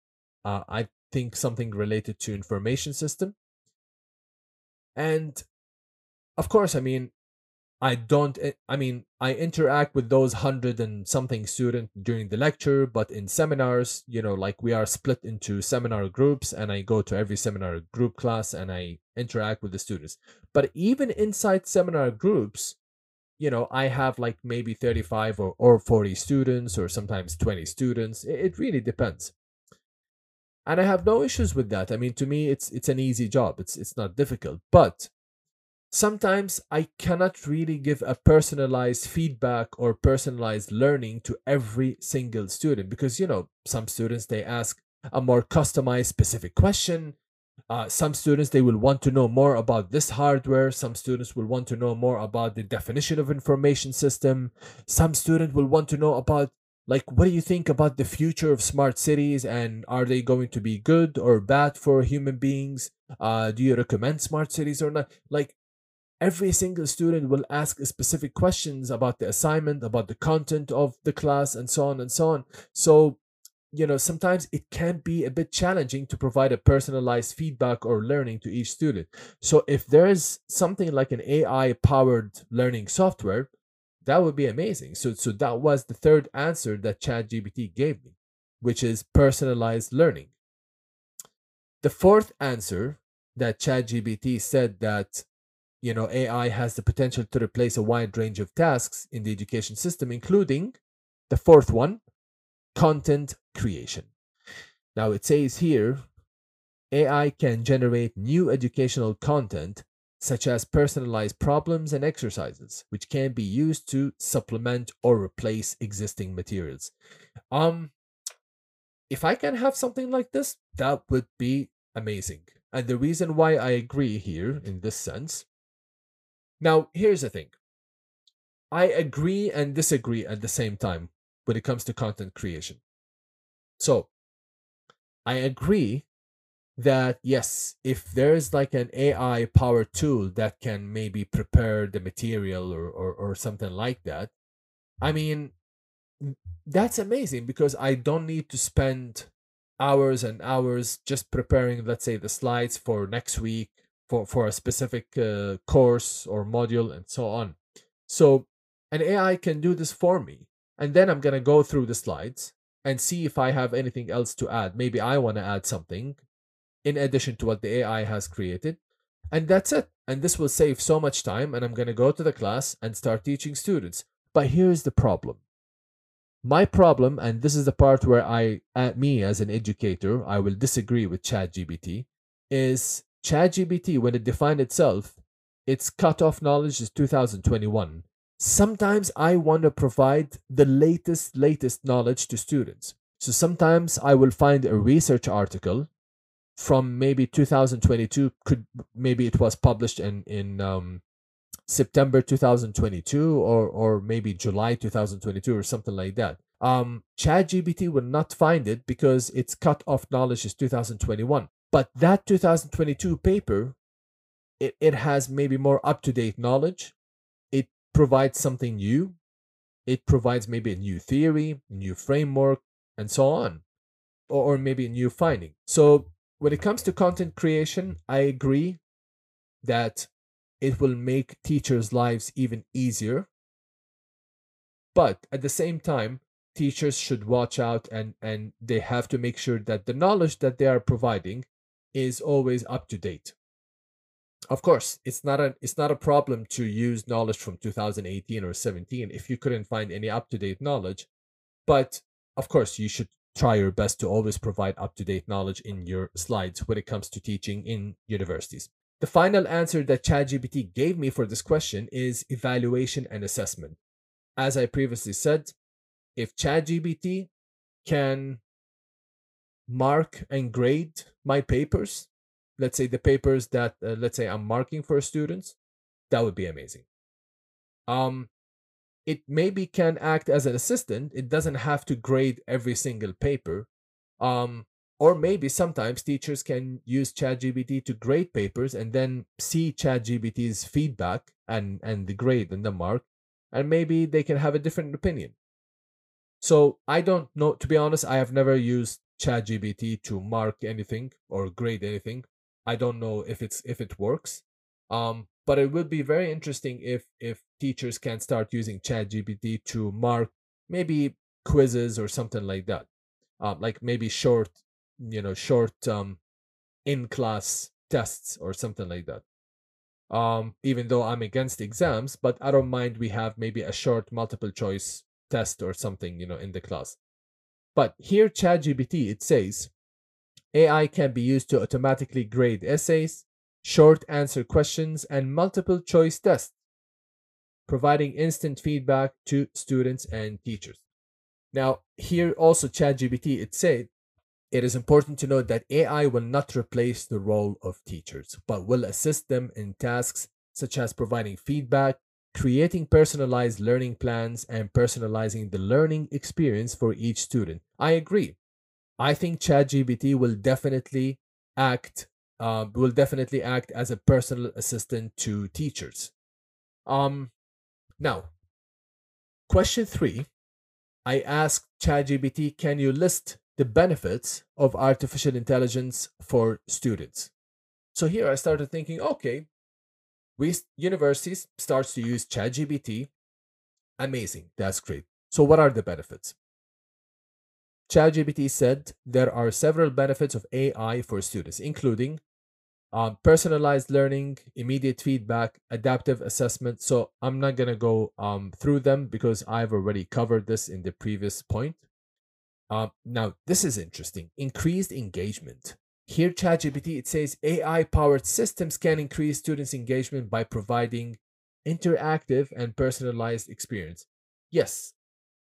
uh, I think something related to information system. And of course, I mean, I don't, eh, I mean, I interact with those hundred and something students during the lecture, but in seminars, you know, like we are split into seminar groups and I go to every seminar group class and I interact with the students. But even inside seminar groups, you know, I have like maybe 35 or, or 40 students or sometimes 20 students. It really depends. And I have no issues with that. I mean, to me, it's it's an easy job. It's it's not difficult. But sometimes I cannot really give a personalized feedback or personalized learning to every single student because, you know, some students they ask a more customized specific question. Uh, some students they will want to know more about this hardware. Some students will want to know more about the definition of information system. Some student will want to know about like what do you think about the future of smart cities and are they going to be good or bad for human beings? Uh, do you recommend smart cities or not? Like every single student will ask specific questions about the assignment, about the content of the class, and so on and so on. So, you know, sometimes it can be a bit challenging to provide a personalized feedback or learning to each student. So, if there is something like an AI powered learning software, that would be amazing. So, so that was the third answer that ChatGPT gave me, which is personalized learning. The fourth answer that ChatGPT said that you know ai has the potential to replace a wide range of tasks in the education system including the fourth one content creation. Now it says here ai can generate new educational content such as personalized problems and exercises which can be used to supplement or replace existing materials. Um if i can have something like this that would be amazing. And the reason why i agree here in this sense now, here's the thing I agree and disagree at the same time when it comes to content creation. So, I agree that yes, if there's like an AI powered tool that can maybe prepare the material or, or, or something like that, I mean, that's amazing because I don't need to spend hours and hours just preparing, let's say, the slides for next week for, for a specific uh, course or module and so on. So an AI can do this for me. And then I'm going to go through the slides and see if I have anything else to add. Maybe I want to add something in addition to what the AI has created. And that's it. And this will save so much time. And I'm going to go to the class and start teaching students. But here's the problem. My problem, and this is the part where I, at me as an educator, I will disagree with ChatGPT, is ChatGPT, when it defined itself, its cutoff knowledge is 2021. Sometimes I want to provide the latest, latest knowledge to students. So sometimes I will find a research article from maybe 2022. Could maybe it was published in in um, September 2022 or or maybe July 2022 or something like that. Um, ChatGPT will not find it because its cutoff knowledge is 2021. But that 2022 paper, it, it has maybe more up to date knowledge. It provides something new. It provides maybe a new theory, new framework, and so on, or, or maybe a new finding. So when it comes to content creation, I agree that it will make teachers' lives even easier. But at the same time, teachers should watch out and, and they have to make sure that the knowledge that they are providing is always up to date. Of course, it's not a it's not a problem to use knowledge from 2018 or 17 if you couldn't find any up-to-date knowledge. But of course, you should try your best to always provide up-to-date knowledge in your slides when it comes to teaching in universities. The final answer that ChatGPT gave me for this question is evaluation and assessment. As I previously said, if ChatGPT can mark and grade my papers, let's say the papers that uh, let's say I'm marking for students, that would be amazing. Um, it maybe can act as an assistant. It doesn't have to grade every single paper. Um, or maybe sometimes teachers can use ChatGPT to grade papers and then see ChatGPT's feedback and, and the grade and the mark, and maybe they can have a different opinion. So I don't know, to be honest, I have never used ChatGPT to mark anything or grade anything. I don't know if it's if it works. Um, but it would be very interesting if if teachers can start using ChatGPT to mark maybe quizzes or something like that. Um, like maybe short you know short um in class tests or something like that um even though i'm against exams but i don't mind we have maybe a short multiple choice test or something you know in the class but here ChatGPT it says AI can be used to automatically grade essays, short answer questions, and multiple choice tests, providing instant feedback to students and teachers. Now, here also ChatGPT it said it is important to note that AI will not replace the role of teachers, but will assist them in tasks such as providing feedback, creating personalized learning plans, and personalizing the learning experience for each student. I agree. I think ChatGPT will definitely act uh, will definitely act as a personal assistant to teachers. Um, now, question three, I asked ChatGPT, can you list the benefits of artificial intelligence for students. So here I started thinking, okay, we universities starts to use ChatGPT. Amazing, that's great. So what are the benefits? ChatGPT said there are several benefits of AI for students, including um, personalized learning, immediate feedback, adaptive assessment. So I'm not gonna go um, through them because I've already covered this in the previous point. Uh, now, this is interesting. Increased engagement. Here, ChatGPT, it says AI powered systems can increase students' engagement by providing interactive and personalized experience. Yes,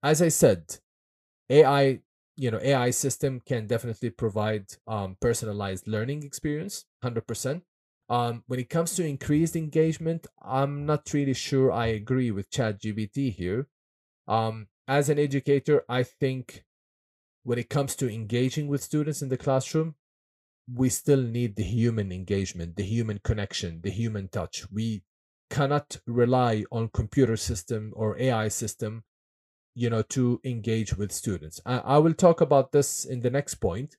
as I said, AI, you know, AI system can definitely provide um, personalized learning experience, 100%. Um, when it comes to increased engagement, I'm not really sure I agree with ChatGPT here. Um, as an educator, I think when it comes to engaging with students in the classroom, we still need the human engagement, the human connection, the human touch. We cannot rely on computer system or AI system, you know, to engage with students. I, I will talk about this in the next point,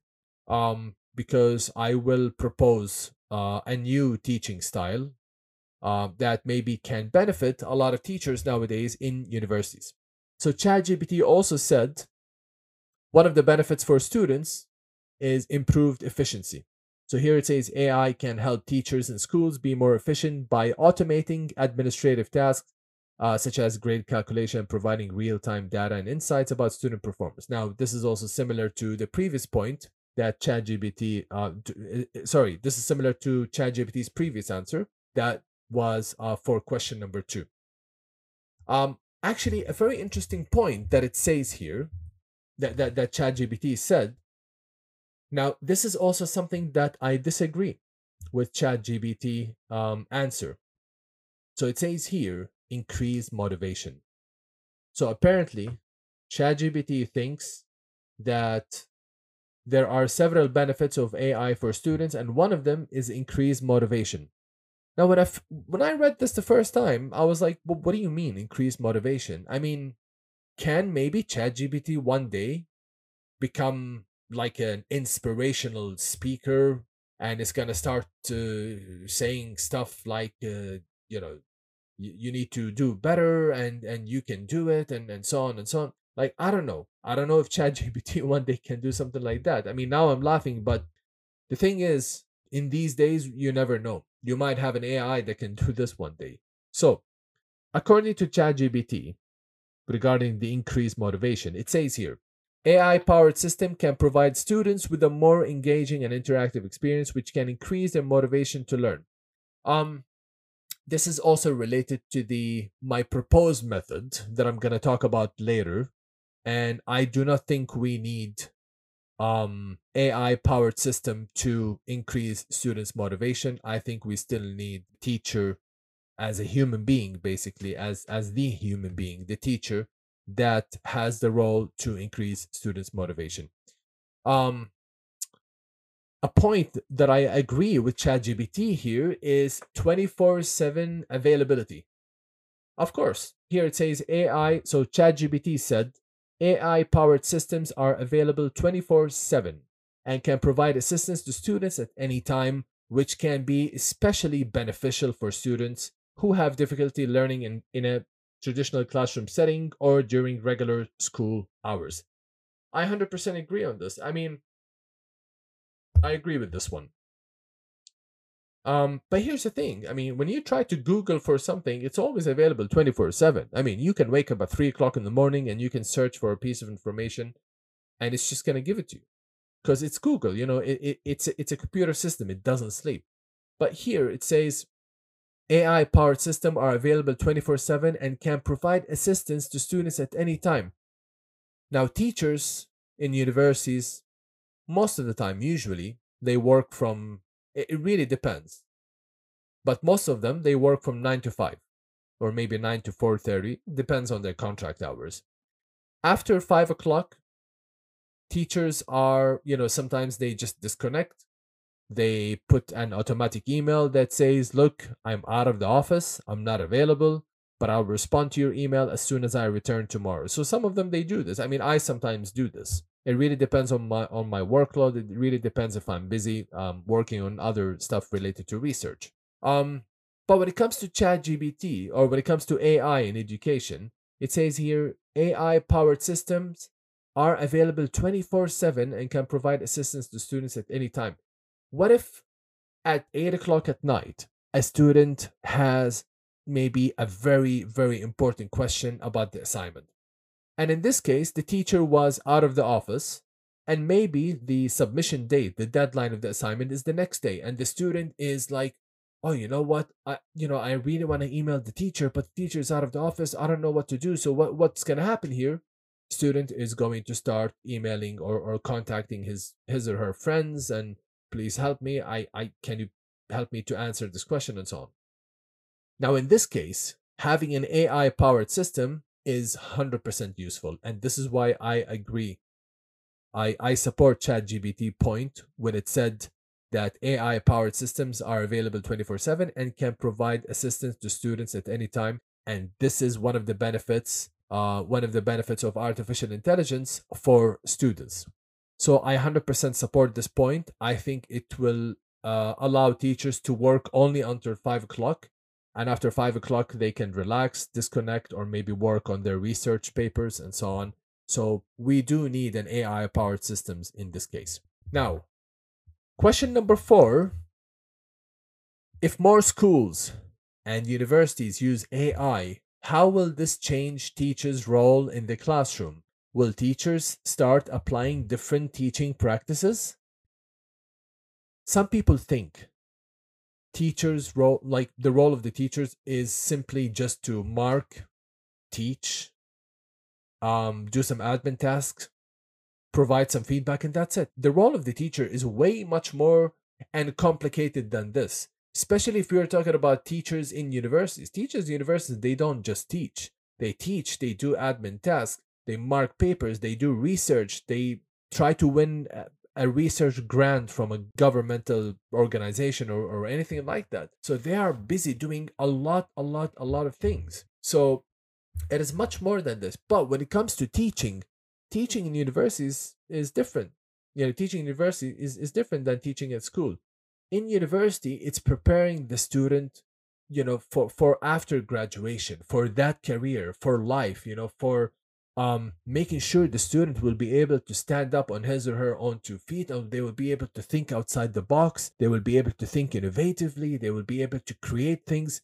um, because I will propose uh, a new teaching style uh, that maybe can benefit a lot of teachers nowadays in universities. So ChatGPT also said one of the benefits for students is improved efficiency. So here it says AI can help teachers and schools be more efficient by automating administrative tasks uh, such as grade calculation, providing real-time data and insights about student performance. Now, this is also similar to the previous point that ChatGPT, uh, uh, sorry, this is similar to ChatGPT's previous answer that was uh, for question number two. Um, actually, a very interesting point that it says here that, that, that ChatGPT said. Now, this is also something that I disagree with ChatGPT um, answer. So it says here, increase motivation. So apparently, ChatGPT thinks that there are several benefits of AI for students, and one of them is increased motivation. Now, when I when I read this the first time, I was like, well, "What do you mean increased motivation?" I mean, can maybe ChatGPT one day become like an inspirational speaker and it's gonna start uh, saying stuff like uh, you know you, you need to do better and and you can do it and and so on and so on. Like i don't know. I don't know if [LAUGHS] ChatGPT one day can do something like that. I mean now i'm laughing but the thing is in these days you never know. You might have an ai that can [LAUGHS] do this one day. So according to ChatGPT regarding the increased motivation it says here AI powered system can provide students with a more engaging and interactive experience which can increase their motivation to learn. Um this is also related to the my proposed method that I'm going to talk about later and I do not think we need um AI powered system to increase students motivation. I think we still need teacher as a human being basically as as the human being, the teacher that has the role to increase students motivation. Um a point that I agree with ChatGPT here is 24 7 availability. Of course, here it says AI. So ChatGPT said AI powered systems are available 24 7 and can provide assistance to students at any time, which can be especially beneficial for students who have difficulty learning in, in a traditional classroom setting or during regular school hours. I 100% agree on this. I mean, I agree with this one. Um, but here's the thing. I mean, when you try to Google for something, it's always available 24 7. I mean, you can wake up at 3 o'clock in the morning and you can search for a piece of information and it's just going to give it to you. Because it's Google, you know, it, it, it's, a, it's a computer system, it doesn't sleep. But here it says AI powered systems are available 24 7 and can provide assistance to students at any time. Now, teachers in universities most of the time usually they work from it really depends. But most of them they work from 9 to 5 or maybe 9 to 4.30 depends on their contract hours. After 5 o'clock teachers are you know sometimes they just disconnect they put an automatic email that says look i'm out of the office. I'm not available but i'll respond to your email as soon as i return tomorrow. So some of them they do this. I mean i sometimes do this. It really depends on my on my workload. It really depends if i'm busy um, working on other stuff related to research. Um, but when it comes to chat gpt or when it comes to ai in education it says here ai powered systems are available 24 7 and can provide assistance to students at any time what if at 8 o'clock at night a student has maybe a very very important question about the assignment and in this case, the teacher was out of the office, and maybe the submission date, the deadline of the assignment is the next day, and the student is like, "Oh, you know what? I, you know, I really want to email the teacher, but the teacher is out of the office. I don't know what to do. So what, what's gonna happen here? Student is going to start emailing or, or contacting his his or her friends and please help me. I, I can you help me to answer this question and so on. Now, in this case, having an AI powered system is 100% useful. And this is why I agree. I, I support ChatGPT point when it said that AI powered systems are available 24 7 and can provide assistance to students at any time. And this is one of the benefits, uh, one of the benefits of artificial intelligence for students. So I 100% support this point. I think it will uh, allow teachers to work only until 5 o'clock and after five o'clock they can relax disconnect or maybe work on their research papers and so on. So we do need an ai powered systems in this case. Now question number four. If more schools and universities use ai how will this change teachers role in the classroom will teachers start applying different teaching practices? Some people think teachers role like the role of the teachers is simply just to mark teach um do some admin tasks provide some feedback and that's it. The role of the teacher is way much more and complicated than this especially if we are talking about teachers in universities. Teachers in universities they don't just teach. They teach they do admin tasks they mark papers they do research they try to win a research grant from a governmental organization or, or anything like that. So they are busy doing a lot, a lot, a lot of things. So it is much more than this. But when it comes to teaching, teaching in universities is different. You know, teaching in university is, is different than teaching at school. In university, it's preparing the student, you know for for after graduation for that career for life you know for um making sure the student will be able to stand up on his or her own two feet and they will be able to think outside the box. They will be able to think innovatively. They will be able to create things.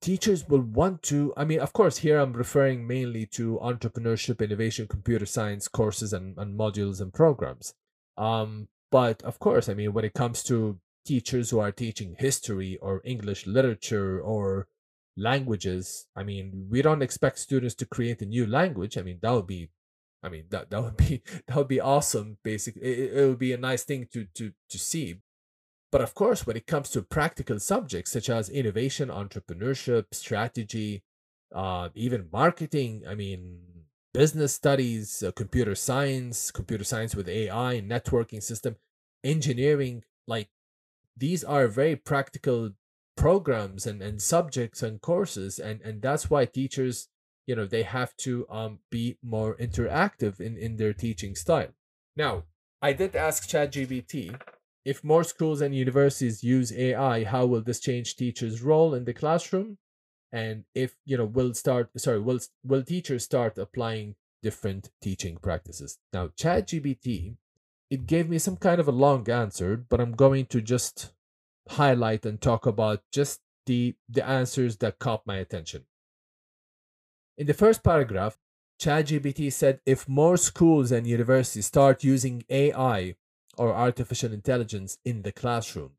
Teachers will want to i mean of course here i'm referring mainly to entrepreneurship innovation computer science courses and, and modules and programs. Um but of course i mean when it comes to teachers who are teaching history or english literature or languages i mean we don't expect students to create a new language. I mean that would be i mean that, that would be [LAUGHS] that would be awesome basically. It, it would be a nice thing to to to see. But of course, when it comes to practical subjects such as innovation, entrepreneurship, strategy, uh, even marketing, I mean, business studies, uh, computer science, computer science with AI, networking system, engineering, like these are very practical programs and, and subjects and courses. And, and that's why teachers, you know, they have to um, be more interactive in, in their teaching style. Now, I did ask ChatGPT if more schools and universities use AI, how will this change teachers' role in the classroom? And if you know, will start sorry, will will teachers start applying different teaching practices? Now, ChatGPT, it gave me some kind of a long answer, but I'm going to just highlight and talk about just the the answers that caught my attention. In the first paragraph, ChatGPT said if more schools and universities start using AI or artificial intelligence in the classroom,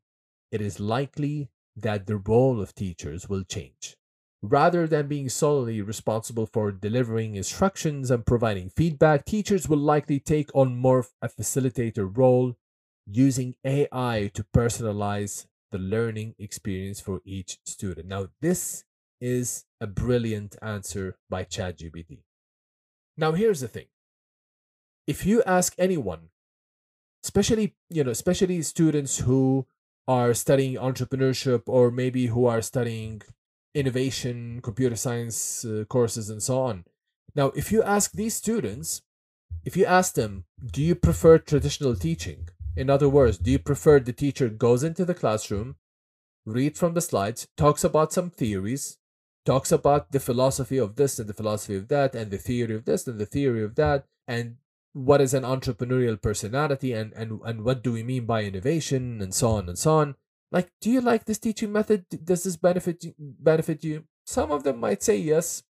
it is likely that the role of teachers will change. Rather than being solely responsible for delivering instructions and providing feedback, teachers will likely take on more of a facilitator role using AI to personalize the learning experience for each student. Now, this is a brilliant answer by ChatGPT. Now, here's the thing if you ask anyone especially you know especially students who are studying entrepreneurship or maybe who are studying innovation computer science uh, courses and so on now if you ask these students if you ask them do you prefer traditional teaching in other words do you prefer the teacher goes into the classroom reads from the slides talks about some theories talks about the philosophy of this and the philosophy of that and the theory of this and the theory of that and what is an entrepreneurial personality and, and, and what do we mean by innovation and so on and so on. Like, do you like this teaching method? Does this benefit benefit you? Some of them might say yes,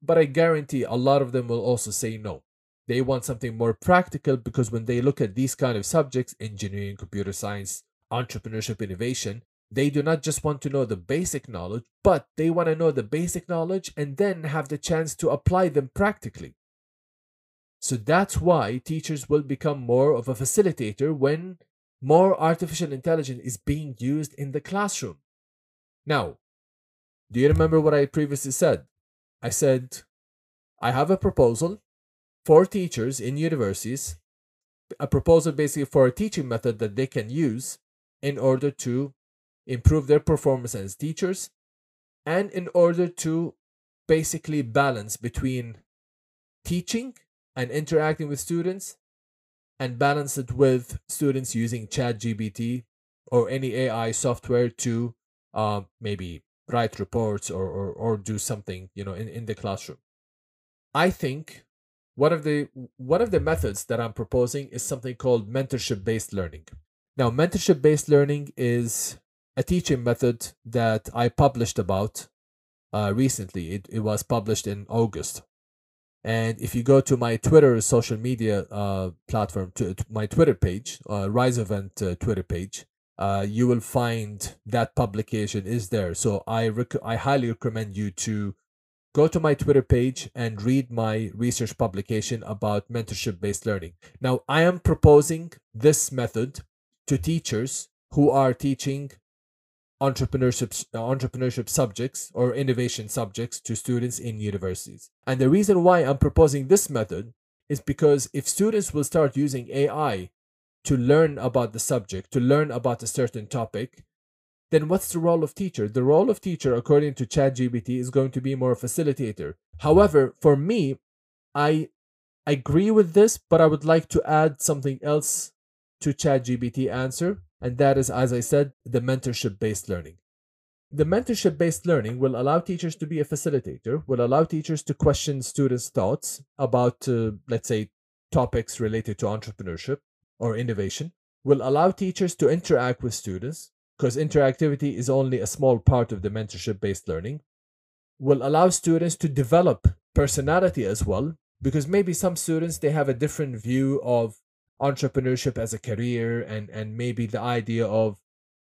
but I guarantee a lot of them will also say no. They want something more practical because when they look at these kind of subjects, engineering, computer science, entrepreneurship, innovation, they do not just want to know the basic knowledge, but they want to know the basic knowledge and then have the chance to apply them practically. So that's why teachers will become more of a facilitator when more artificial intelligence is being used in the classroom. Now, do you remember what I previously said? I said, I have a proposal for teachers in universities, a proposal basically for a teaching method that they can use in order to improve their performance as teachers and in order to basically balance between teaching and interacting with students and balance it with students using ChatGPT or any AI software to uh, maybe write reports or, or, or do something you know in, in the classroom. I think one of the one of the methods that I'm proposing is something called mentorship based learning. Now, mentorship based learning is a teaching method that I published about uh, recently. It, it was published in August and if you go to my Twitter social media uh, platform, to, to, my Twitter page, uh, Rise Event uh, Twitter page, uh, you will find that publication is there. So I rec- I highly recommend you to go to my Twitter page and read my research publication about mentorship based learning. Now, I am proposing this method to teachers who are teaching entrepreneurship entrepreneurship subjects or innovation subjects to students in universities. And the reason why I'm proposing this method is because if students will start using AI to learn about the subject, to learn about a certain topic, then what's the role of teacher? The role of teacher, according to ChatGPT, is going to be more facilitator. However, for me, I agree with this, but I would like to add something else to ChatGPT answer and that is, as I said, the mentorship based learning. the mentorship based learning will allow teachers to be a facilitator, will allow teachers to question students' thoughts about, uh, let's say, topics related to entrepreneurship or innovation, will allow teachers to interact with students, because interactivity is only a small part of the mentorship based learning, will allow students to develop personality as well, because maybe some students they have a different view of entrepreneurship as a career and and maybe the idea of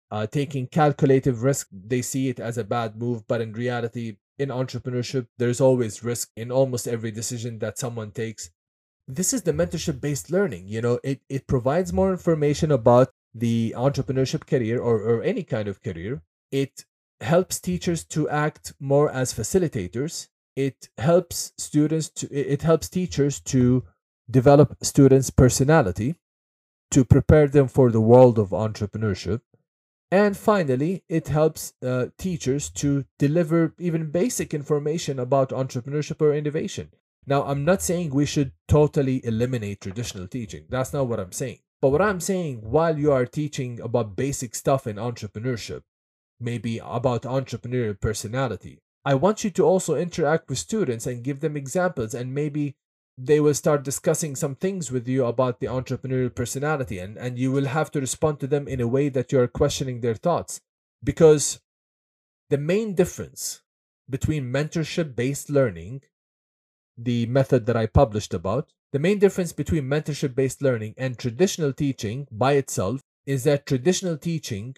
uh, taking calculative risk they see it as a bad move but in reality in entrepreneurship there's always risk in almost every decision that someone takes. This is the mentorship based learning you know? It, it provides more information about the entrepreneurship career or, or any kind of career it helps teachers to act more as facilitators it helps students to it helps teachers to develop students personality to prepare them for the world of entrepreneurship and finally, it helps uh, teachers to deliver even basic information about entrepreneurship or innovation. Now, I'm not saying we should totally eliminate traditional teaching. That's not what I'm saying. But what I'm saying, while you are teaching about basic stuff in entrepreneurship, maybe about entrepreneurial personality, I want you to also interact with students and give them examples and maybe they will start discussing some things with you about the entrepreneurial personality and, and you will have to respond to them in a way that you're questioning their thoughts. Because the main difference between mentorship based learning the method that i published about the main difference between mentorship based learning and traditional teaching by itself is that traditional teaching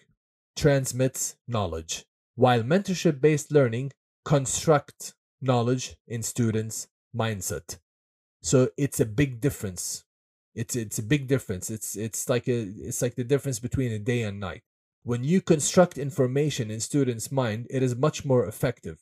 transmits knowledge while mentorship based learning constructs knowledge in students mindset so it's a big difference. It's it's a big difference. It's it's like a it's like the difference between a day and night. When you construct information in students' mind, it is much more effective,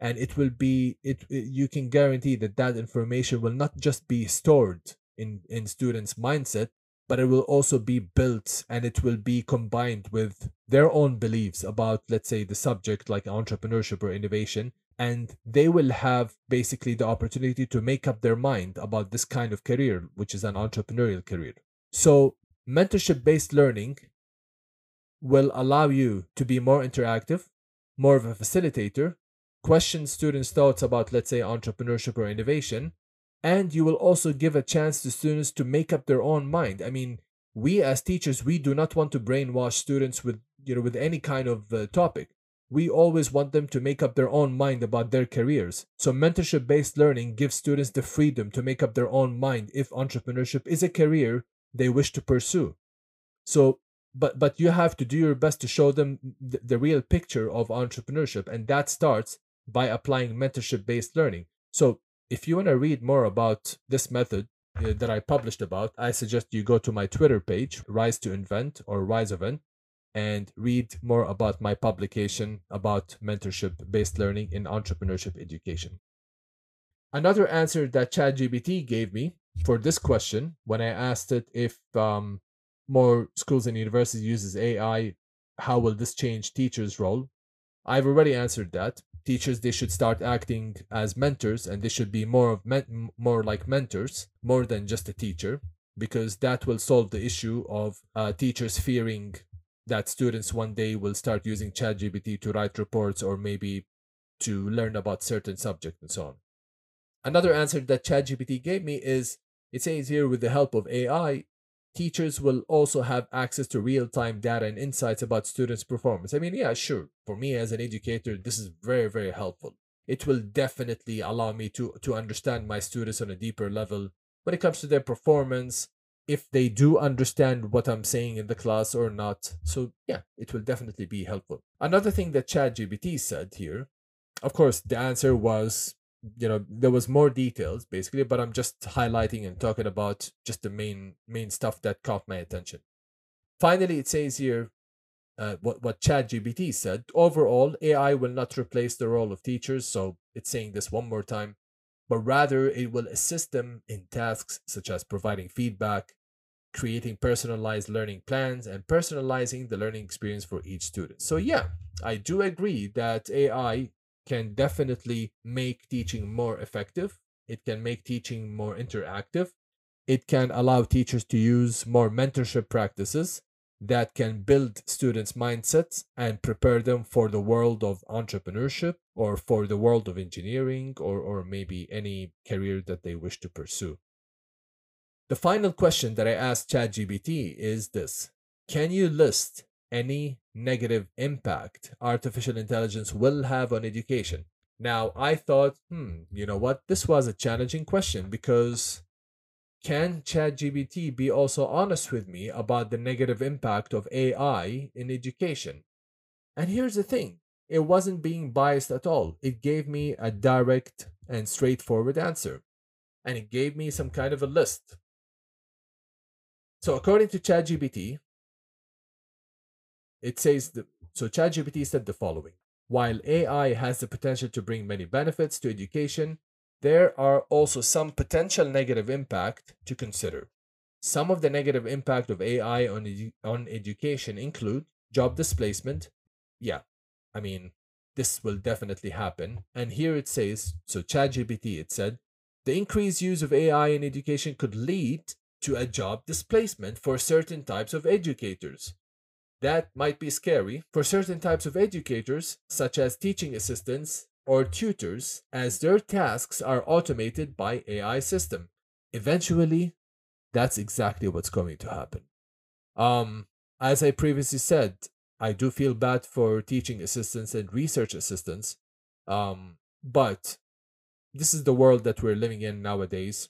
and it will be it, it you can guarantee that that information will not just be stored in in students' mindset, but it will also be built and it will be combined with their own beliefs about let's say the subject like entrepreneurship or innovation and they will have basically the opportunity to make up their mind about this kind of career, which is an entrepreneurial career. So, mentorship based learning will allow you to be more interactive, more of a facilitator, question students' thoughts about, let's say, entrepreneurship or innovation, and you will also give a chance to students to make up their own mind. I mean, we as teachers, we do not want to brainwash students with you know with any kind of uh, topic we always want them to make up their own mind about their careers. So, mentorship based learning gives students the freedom to make up their own mind if entrepreneurship is a career they wish to pursue. So, but but you have to do your best to show them the, the real picture of entrepreneurship, and that starts by applying mentorship based learning. So, if you want to read more about this method uh, that I published about, I suggest you go to my Twitter page, Rise to Invent or Rise Event and read more about my publication about mentorship based learning in entrepreneurship education. Another answer that ChatGPT gave me for this question when I asked it if um, more schools and universities uses AI, how will this change teachers' role? I've already answered that. Teachers they should start acting as mentors and they should be more of men- more like mentors more than just a teacher because that will solve the issue of uh, teachers fearing that students one day will start using ChatGPT to write reports or maybe to learn about certain subject and so on. Another answer that ChatGPT gave me is it says here with the help of AI, teachers will also have access to real-time data and insights about students' performance. I mean, yeah, sure. For me as an educator, this is very, very helpful. It will definitely allow me to to understand my students on a deeper level when it comes to their performance, if they do understand what I'm saying in the class or not. So yeah, it will definitely be helpful. Another thing that ChatGPT said here, of course, the answer was, you know, there was more details basically, but I'm just highlighting and talking about just the main main stuff that caught my attention. Finally, it says here, uh, what what ChatGPT said. Overall, AI will not replace the role of teachers. So it's saying this one more time but rather it will assist them in tasks such as providing feedback, creating personalized learning plans, and personalizing the learning experience for each student. So, yeah, I do agree that AI can definitely make teaching more effective. It can make teaching more interactive. It can allow teachers to use more mentorship practices. that can build students' mindsets and prepare them for the world of entrepreneurship or for the world of engineering or, or maybe any career that they wish to pursue. The final question that I asked ChatGPT is this Can you list any negative impact artificial intelligence will have on education? Now, I thought, hmm, you know what? This was a challenging question because can ChatGPT be also honest with me about the negative impact of AI in education? And here's the thing it wasn't being biased at all. It gave me a direct and straightforward answer. And it gave me some kind of a list. So, according to ChatGPT, it says the so ChatGPT said the following While AI has the potential to bring many benefits to education, there are also some potential negative impact to consider. Some of the negative impact of AI on, edu- on education include job displacement. Yeah, I mean, this will definitely happen. And here it says, so ChatGPT, it said, the increased use of AI in education could lead to a job displacement for certain types of educators. That might be scary for certain types of educators, such as teaching assistants or tutors as their tasks are automated by AI system. Eventually, that's exactly what's going to happen. Um, as I previously said, I do feel bad for teaching assistants and research assistants. Um, but this is the world that we're living in nowadays.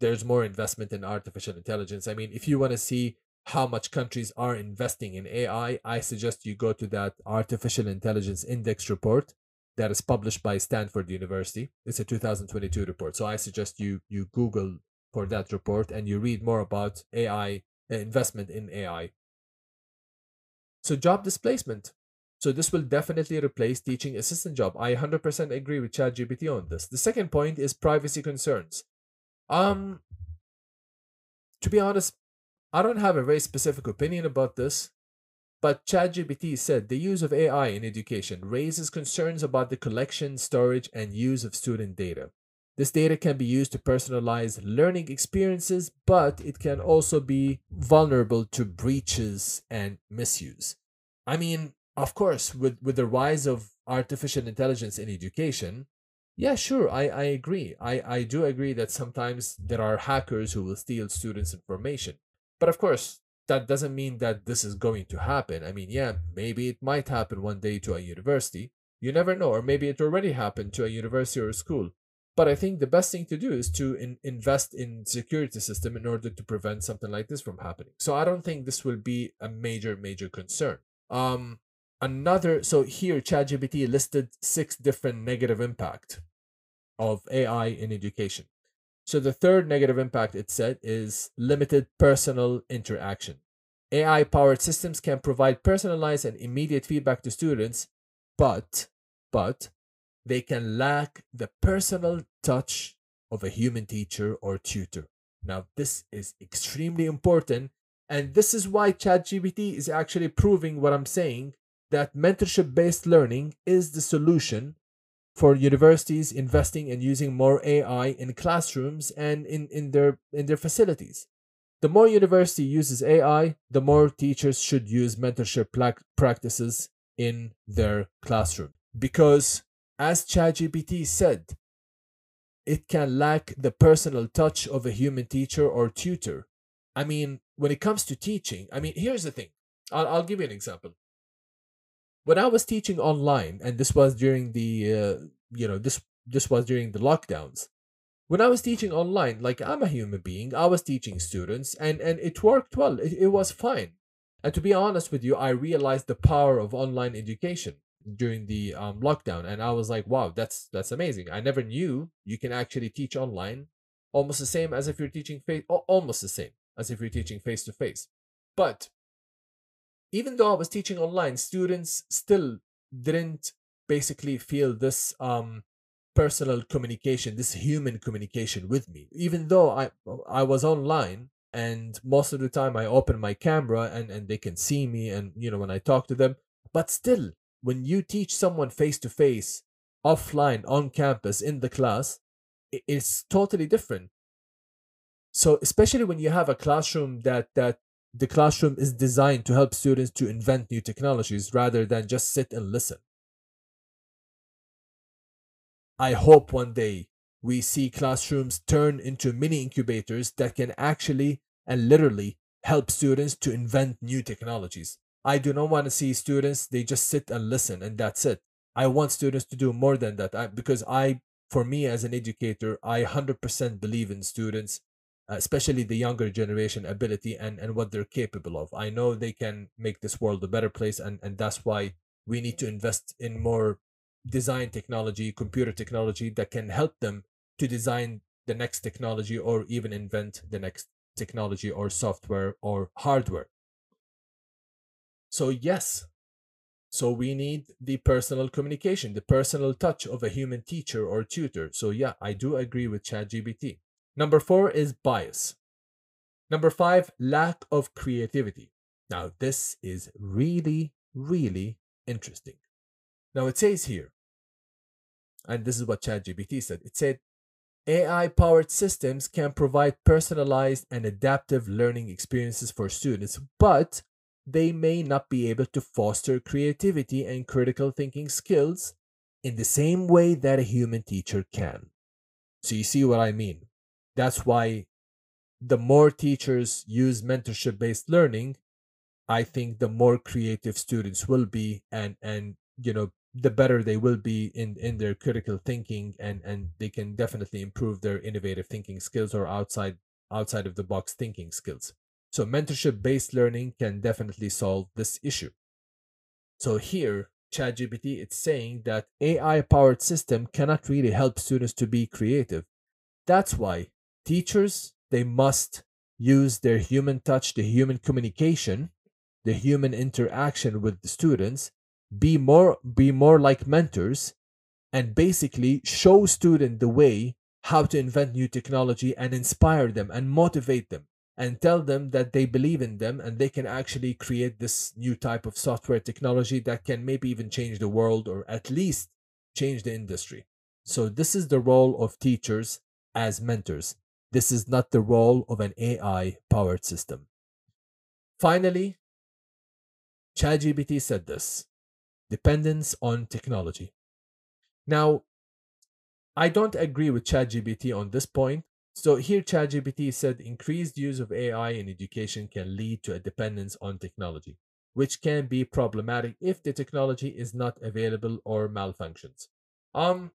There's more investment in artificial intelligence. I mean, if you want to see how much countries are investing in AI, I suggest you go to that artificial intelligence index report that is published by Stanford University. It's a 2022 report. So I suggest you you Google for that report and you read more about AI uh, investment in AI. So job displacement. So this will definitely replace teaching assistant job. I 100% agree with ChatGPT on this. The second point is privacy concerns. Um to be honest, I don't have a very specific opinion about this. But ChatGPT said the use of AI in education raises concerns about the collection, storage, and use of student data. This data can be used to personalize learning experiences, but it can also be vulnerable to breaches and misuse. I mean, of course, with, with the rise of artificial intelligence in education, yeah, sure, I, I agree. I, I do agree that sometimes there are hackers who will steal students' information. But of course, that doesn't mean that this is going to happen. I mean, yeah, maybe it might happen one day to a university. You never know, or maybe it already happened to a university or a school. But I think the best thing to do is to in, invest in security system in order to prevent something like this from happening. So I don't think this will be a major, major concern. Um, another so here ChatGPT listed six different negative impact of AI in education. So the third negative impact it said is limited personal interaction. AI powered systems can provide personalized and immediate feedback to students, but but they can lack the personal touch of a human teacher or tutor. Now this is extremely important and this is why ChatGPT is actually proving what I'm saying that mentorship based learning is the solution for universities investing and using more AI in classrooms and in, in their in their facilities. The more university uses AI, the more teachers should use mentorship practices in their classroom. Because as ChatGPT said, it can lack the personal touch of a human teacher or tutor. I mean, when it comes to teaching, I mean, here's the thing. I'll, I'll give you an example when I was teaching online, and this was during the uh, you know this this was during the lockdowns. When I was teaching online, like I'm a human being, I was teaching students, and and it worked well. It, it was fine. And to be honest with you, I realized the power of online education during the um, lockdown, and I was like, wow, that's that's amazing. I never knew you can actually teach online, almost the same as if you're teaching face, almost the same as if you're teaching face to face. But even though I was teaching online, students still didn't basically feel this um personal communication, this human communication with me. Even though I I was online and most of the time I open my camera and, and they can see me and you know when I talk to them, but still when you teach someone face to face, offline, on campus, in the class, it's totally different. So especially when you have a classroom that that the classroom is designed to help students to invent new technologies rather than just sit and listen. I hope one day we see classrooms turn into mini incubators that can actually and literally help students to invent new technologies. I do not want to see students, they just sit and listen and that's it. I want students to do more than that I, because I, for me as an educator, I 100% believe in students, Uh, especially the younger generation ability and, and what they're capable of. I know they can make this world a better place and, and that's why we need to invest in more design technology, computer technology that can help them to design the next technology or even invent the next technology or software or hardware. So, yes, so we need the personal communication, the personal touch of a human teacher or tutor. So, yeah, I do agree with ChatGPT. Number four is bias. Number five, lack of creativity. Now, this is really, really interesting. Now, it says here, and this is what ChatGPT said it said, AI powered systems can provide personalized and adaptive learning experiences for students, but they may not be able to foster creativity and critical thinking skills in the same way that a human teacher can. So, you see what I mean? That's why the more teachers use mentorship based learning, I think the more creative students will be and and you know the better they will be in in their critical thinking and and they can definitely improve their innovative thinking skills or outside outside of the box thinking skills. So mentorship based learning can definitely solve this issue. So here ChatGPT it's saying that AI powered system cannot really help students to be creative. That's why teachers they must use their human touch the human communication the human interaction with the students be more be more like mentors and basically show student the way how to invent new technology and inspire them and motivate them and tell them that they believe in them and they can actually create this new type of software technology that can maybe even change the world or at least change the industry. So this is the role of teachers as mentors this is not the role of an ai powered system finally ChatGPT said this dependence on technology. Now, I don't agree with ChatGPT on this point. So here ChatGPT said increased use of AI in education can lead to a dependence on technology, which can be problematic if the technology is not available or malfunctions. Um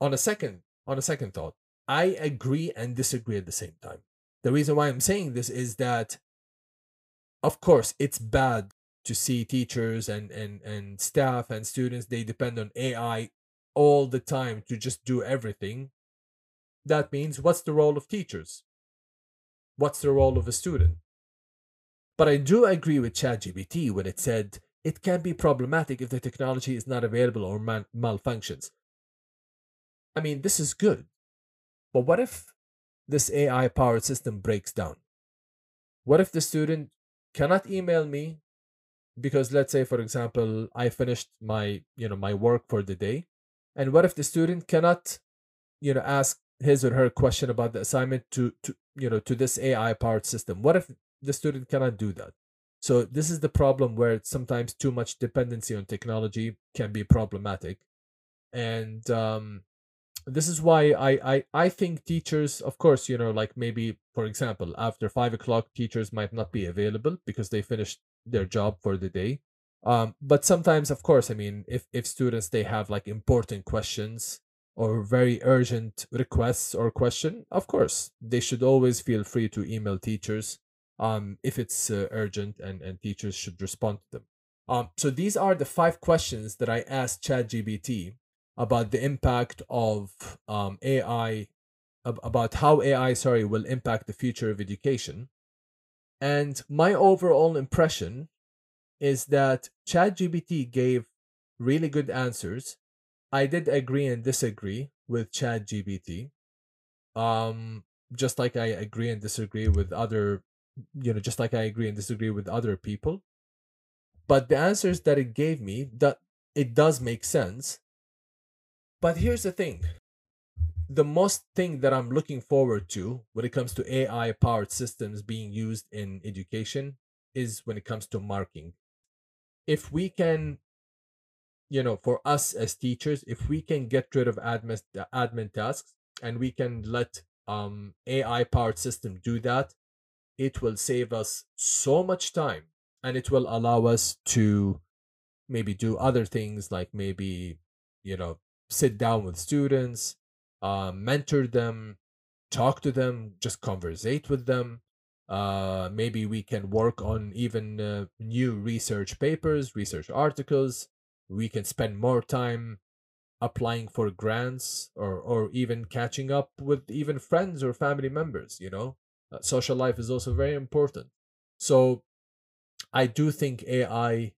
on a second on a second thought, I agree and disagree at the same time. The reason why I'm saying this is that of course it's bad to see teachers and and and staff and students they depend on ai all the time to just do everything. That means what's the role of teachers? What's the role of a student? But i do agree with chatgpt when it said it can be problematic if the technology is not available or mal- malfunctions. I mean this is good but what if this ai powered system breaks down? What if the student cannot email me because let's say for example i finished my you know my work for the day? And what if the student cannot you know ask his or her question about the assignment to to you know to this ai powered system? What if the student cannot do that? So this is the problem where sometimes too much dependency on technology can be problematic. And um this is why I, I i think teachers of course you know like maybe for example after five o'clock teachers might not be available because they finished their job for the day. Um but sometimes of course i mean if if students they have like important questions or very urgent requests or question of course they should always feel free to email teachers um if it's uh, urgent and and teachers should respond to them. Um so these are the five questions that i asked chatgpt about the impact of um ai about how ai sorry will impact the future of education and my overall impression is that ChatGPT gave really good answers. I did agree and disagree with ChatGPT. Um, just like I agree and disagree with other, you know, just like I agree and disagree with other people. But the answers that it gave me, that it does make sense. But here's the thing the most thing that I'm looking forward to when it comes to AI powered systems being used in education is when it comes to marking. If we can, you know, for us as teachers, if we can get rid of admin admin tasks and we can let um AI powered system do that, it will save us so much time and it will allow us to maybe do other things like maybe you know sit down with students uh, mentor them talk to them just conversate with them. Uh, maybe we can work on even uh, new research papers research articles. We can spend more time applying for grants or or even catching up with even friends or family members you know? Uh, social life is also very important. So i do think ai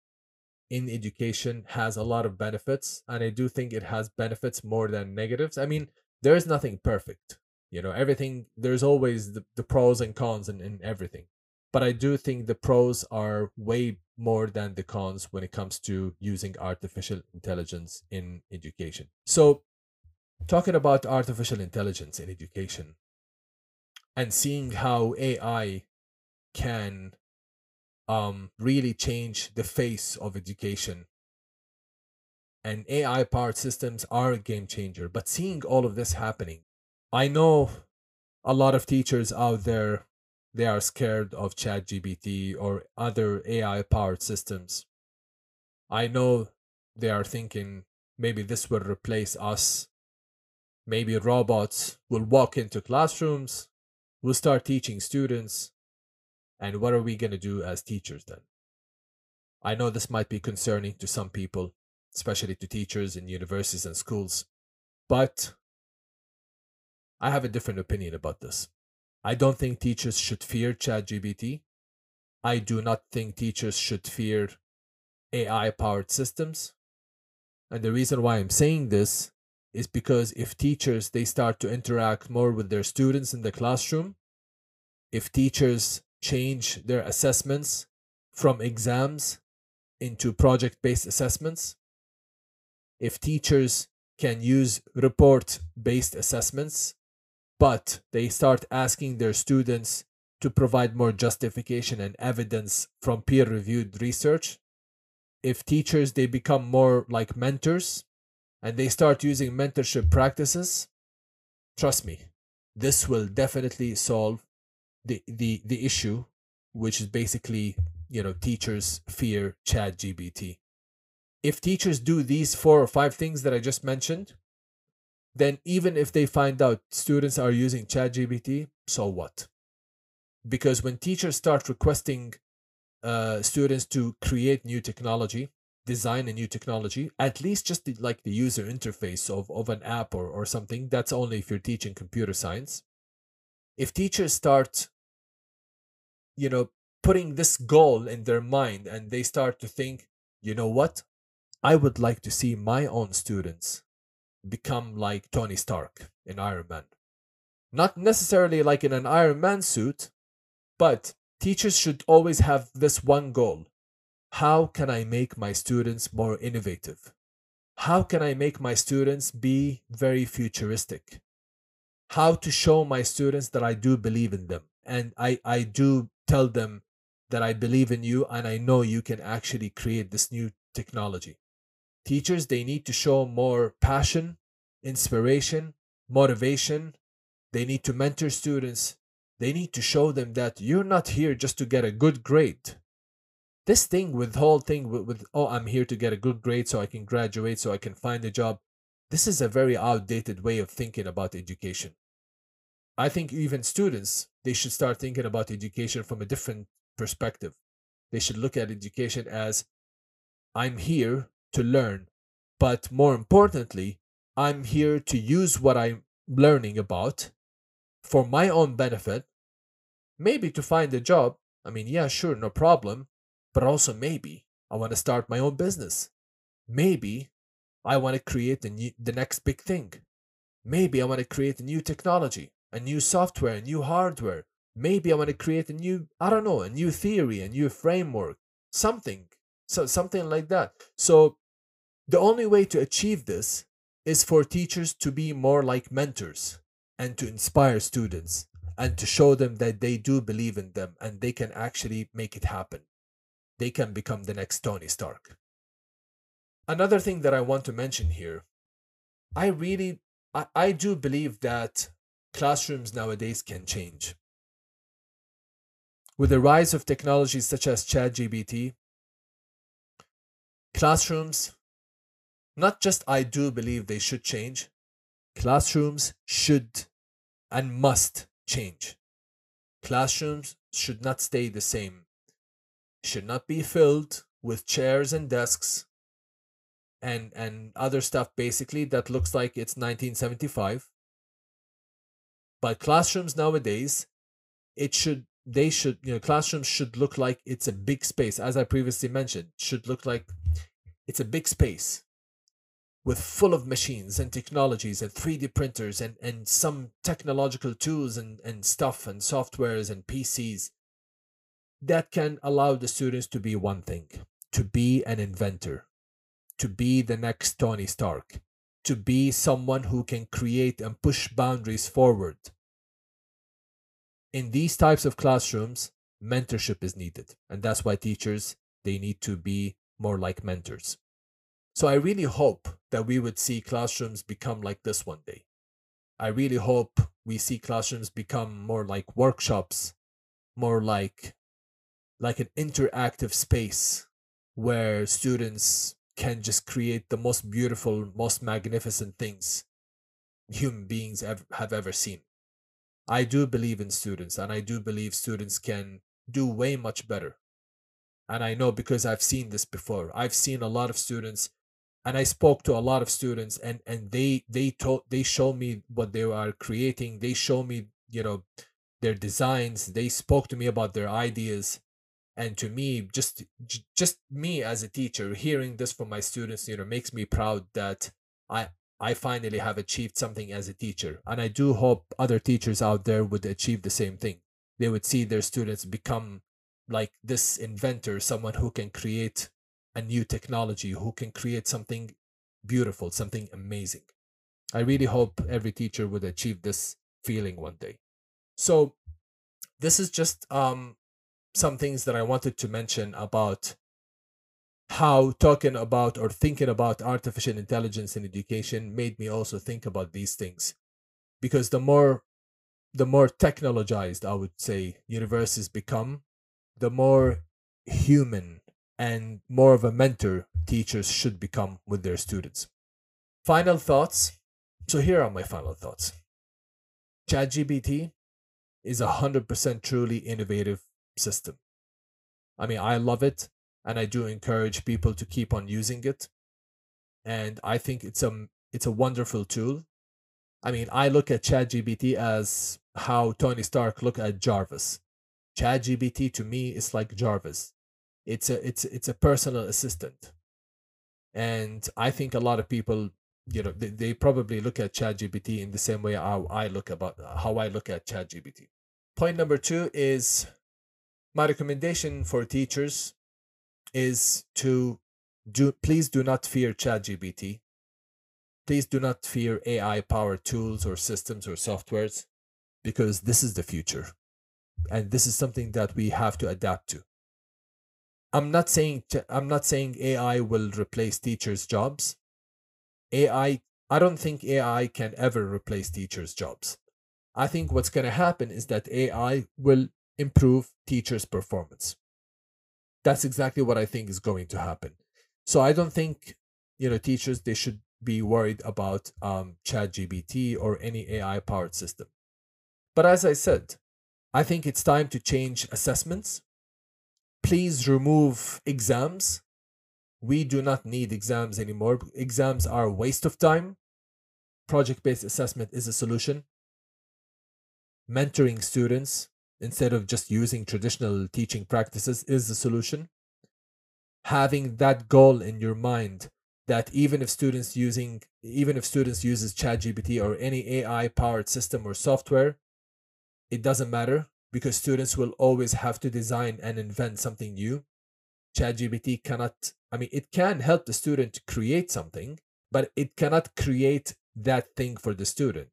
in education has a lot of benefits and i do think it has benefits more than negatives. I mean there is nothing perfect you know everything there's always the, the pros and cons in, in everything but i do think the pros are way more than the cons when it comes to using artificial intelligence in education. So talking about artificial intelligence in education and seeing how ai can um, really change the face of education. And AI powered systems are a game changer. But seeing all of this happening, I know a lot of teachers out there they are scared of ChatGPT or other AI powered systems. I know they are thinking maybe this will replace us. Maybe robots will walk into classrooms, will start teaching students, and what are we going to do as teachers then? I know this might be concerning to some people, especially to teachers in universities and schools, but I have a different opinion about this. I don't think teachers should fear ChatGPT. I do not think teachers should fear AI powered systems. And the reason why I'm saying this is because if teachers they start to interact more with their students in the classroom, if teachers change their assessments from exams into project based assessments. If teachers can use report based assessments, but they start asking their students to provide more justification and evidence from peer reviewed research, if teachers they become more like mentors and they start using mentorship practices, trust me, this will definitely solve the the the issue which is basically you know teachers fear ChatGPT if teachers do these four or five things that i just mentioned then even if they find out students are using ChatGPT so what? Because when teachers start requesting uh, students to create new technology design a new technology at least just the, like the user interface of, of an app or, or something that's only if you're teaching computer science. If teachers start you know, putting this goal in their mind and they start to think, you know what? I would like to see my own students become like Tony Stark in Iron Man. Not necessarily like in an Iron Man suit, but teachers should always have this one goal. How can I make my students more innovative? How can I make my students be very futuristic? How to show my students that I do believe in them and I, I do tell them that I believe in you and I know you can actually create this new technology. Teachers, they need to show more passion, inspiration, motivation. They need to mentor students. They need to show them that you're not here just to get a good grade. This thing with whole thing with, with oh, I'm here to get a good grade so I can graduate, so I can find a job. This is a very outdated way of thinking about education. I think even students, they should start thinking about education from a different perspective. They should look at education as I'm here to learn, but more importantly, I'm here to use what I'm learning about for my own benefit, maybe to find a job. I mean, yeah, sure, no problem, but also maybe I want to start my own business. Maybe I want to create the, new, the next big thing. Maybe I want to create a new technology a new software, a new hardware. Maybe I want to create a new, I don't know, a new theory, a new framework, something, so something like that. So the only way to achieve this is for teachers to be more like mentors and to inspire students and to show them that they do believe in them and they can actually make it happen. They can become the next Tony Stark. Another thing that I want to mention here I really, I, I do believe that classrooms nowadays can change. With the rise of technologies such as ChatGPT, classrooms, not just I do believe they should change, classrooms should and must change. Classrooms should not stay the same, should not be filled with chairs and desks and and other stuff basically that looks like it's 1975 but classrooms nowadays it should they should you know classrooms should look like it's a big space. As i previously mentioned should look like it's a big space with full of machines and technologies and 3d printers and and some technological tools and and stuff and softwares and pcs that can allow the students to be one thing to be an inventor to be the next Tony Stark, to be someone who can create and push boundaries forward. In these types of classrooms, mentorship is needed, and that's why teachers they need to be more like mentors. So I really hope that we would see classrooms become like this one day. I really hope we see classrooms become more like workshops, more like like an interactive space where students can just create the most beautiful, most magnificent things human beings have, have ever seen. I do believe in students, and I do believe students can do way much better. And I know because I've seen this before. I've seen a lot of students, and I spoke to a lot of students, and and they they told they show me what they are creating. They show me you know their designs. They spoke to me about their ideas, and to me just just me as a teacher hearing this from my students you know makes me proud that i i finally have achieved something as a teacher. And i do hope other teachers out there would achieve the same thing. They would see their students become like this inventor someone who can create a new technology who can create something beautiful something amazing. I really hope every teacher would achieve this feeling one day. So this is just um some things that I wanted to mention about how talking about or thinking about artificial intelligence in education made me also think about these things. Because the more the more technologized i would say universities become the more human and more of a mentor teachers should become with their students. Final thoughts? So here are my final thoughts. Chatgpt is a 100% truly innovative system. I mean, I love it and I do encourage people to keep on using it. And I think it's a it's a wonderful tool. I mean, I look at ChatGPT as how Tony Stark looked at Jarvis. ChatGPT to me is like Jarvis. It's a it's it's a personal assistant. And I think a lot of people, you know, they, they probably look at ChatGPT in the same way how I look about how I look at ChatGPT. Point number two is my recommendation for teachers is to do please do not fear ChatGPT. Please do not fear AI powered tools or systems or softwares because this is the future. And this is something that we have to adapt to. I'm not saying I'm not saying AI will replace teachers' jobs. AI I don't think AI can ever replace teachers' jobs. I think what's going to happen is that AI will improve teachers' performance. That's exactly what I think is going to happen. So I don't think you know teachers they should be worried about um, ChatGPT or any AI powered system. But as I said, I think it's time to change assessments. Please remove exams. We do not need exams anymore. Exams are a waste of time. Project based assessment is a solution. Mentoring students instead of just using traditional teaching practices is the solution having that goal in your mind that even if students using even if students uses ChatGPT or any AI powered system or software, it doesn't matter because students will always have to design and invent something new. ChatGPT cannot I mean it can help the student create something, but it cannot create that thing for the student.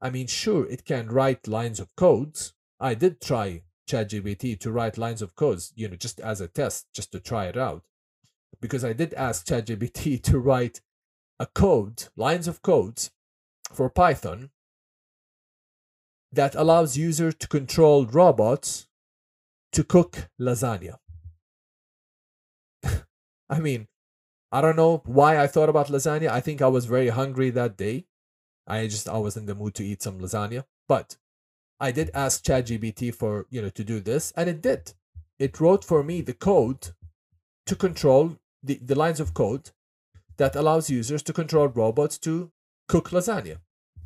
I mean, sure, it can write lines of codes. I did try ChatGPT to write lines of codes, you know, just as a test, just to try it out. Because I did ask ChatGPT [LAUGHS] to write a code, lines of codes for Python that allows user to control robots to cook lasagna. [LAUGHS] I mean, I don't know why I thought about lasagna. I think I was very hungry that day. I just I was in the mood to eat some lasagna. But I did ask ChatGPT for, you know, to do this, and it did. It wrote for me the code to control the, the lines of code that allows users to control robots to cook lasagna.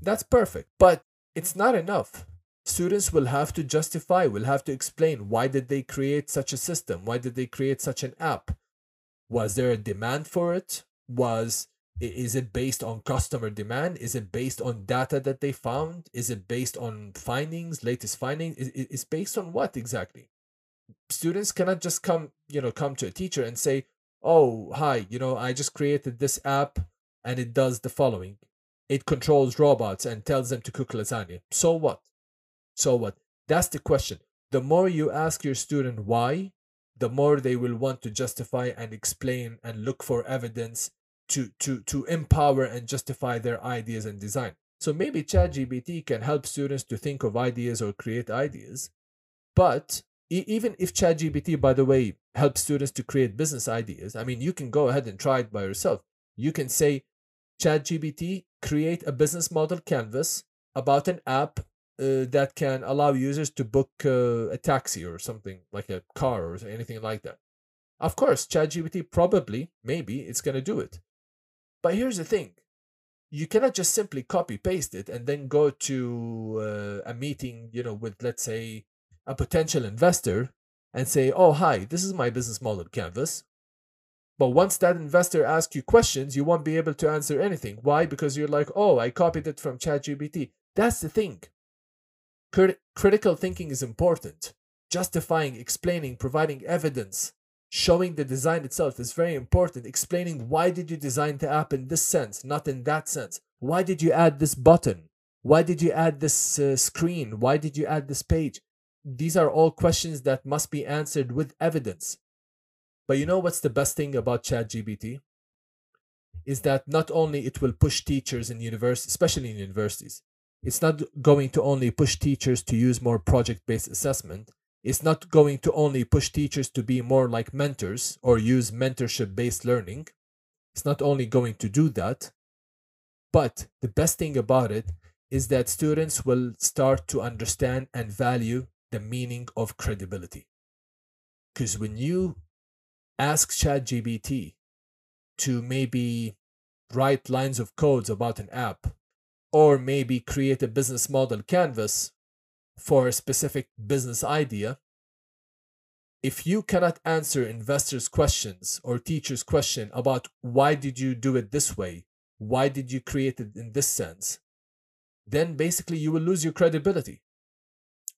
That's perfect. But it's not enough. Students will have to justify, will have to explain why did they create such a system? Why did they create such an app? Was there a demand for it? Was is it based on customer demand? Is it based on data that they found? Is it based on findings, latest findings? Is it's based on what exactly? Students cannot just come, you know, come to a teacher and say, "Oh, hi, you know, I just created this app and it does the following. It controls robots and tells them to cook lasagna." So what? So what? That's the question. The more you ask your student why, the more they will want to justify and explain and look for evidence to to to empower and justify their ideas and design. So maybe ChatGPT can help students to think of ideas or create ideas. But even if ChatGPT, by the way, helps students to create business ideas, I mean, you can go ahead and try it by yourself. You can say, ChatGPT, create a business model canvas about an app uh, that can allow users to book uh, a taxi or something like a car or anything like that. Of course, ChatGPT probably, maybe, it's going to do it. But here's the thing you cannot just simply copy paste it and then go to uh, a meeting, you know, with let's say a potential investor and say, "Oh, hi, this is my business model canvas." But once that investor asks you questions, you won't be able to answer anything. Why? Because you're like, "Oh, I copied it from ChatGPT." That's the thing. Crit- critical thinking is important. Justifying, explaining, providing evidence, showing the design itself is very important explaining why did you design the app in this sense not in that sense. Why did you add this button? Why did you add this uh, screen? Why did you add this page? These are all questions that must be answered with evidence. But you know what's the best thing about ChatGPT? Is that not only it will push teachers in universities especially in universities it's not going to only push teachers to use more project based assessment it's not going to only push teachers to be more like mentors or use mentorship based learning. It's not only going to do that, but the best thing about it is that students will start to understand and value the meaning of credibility. Because when you ask ChatGPT to maybe write lines of codes about an app or maybe create a business model canvas for a specific business idea, if you cannot answer investors' questions or teachers' question about why did you do it this way, why did you create it in this sense, then basically you will lose your credibility.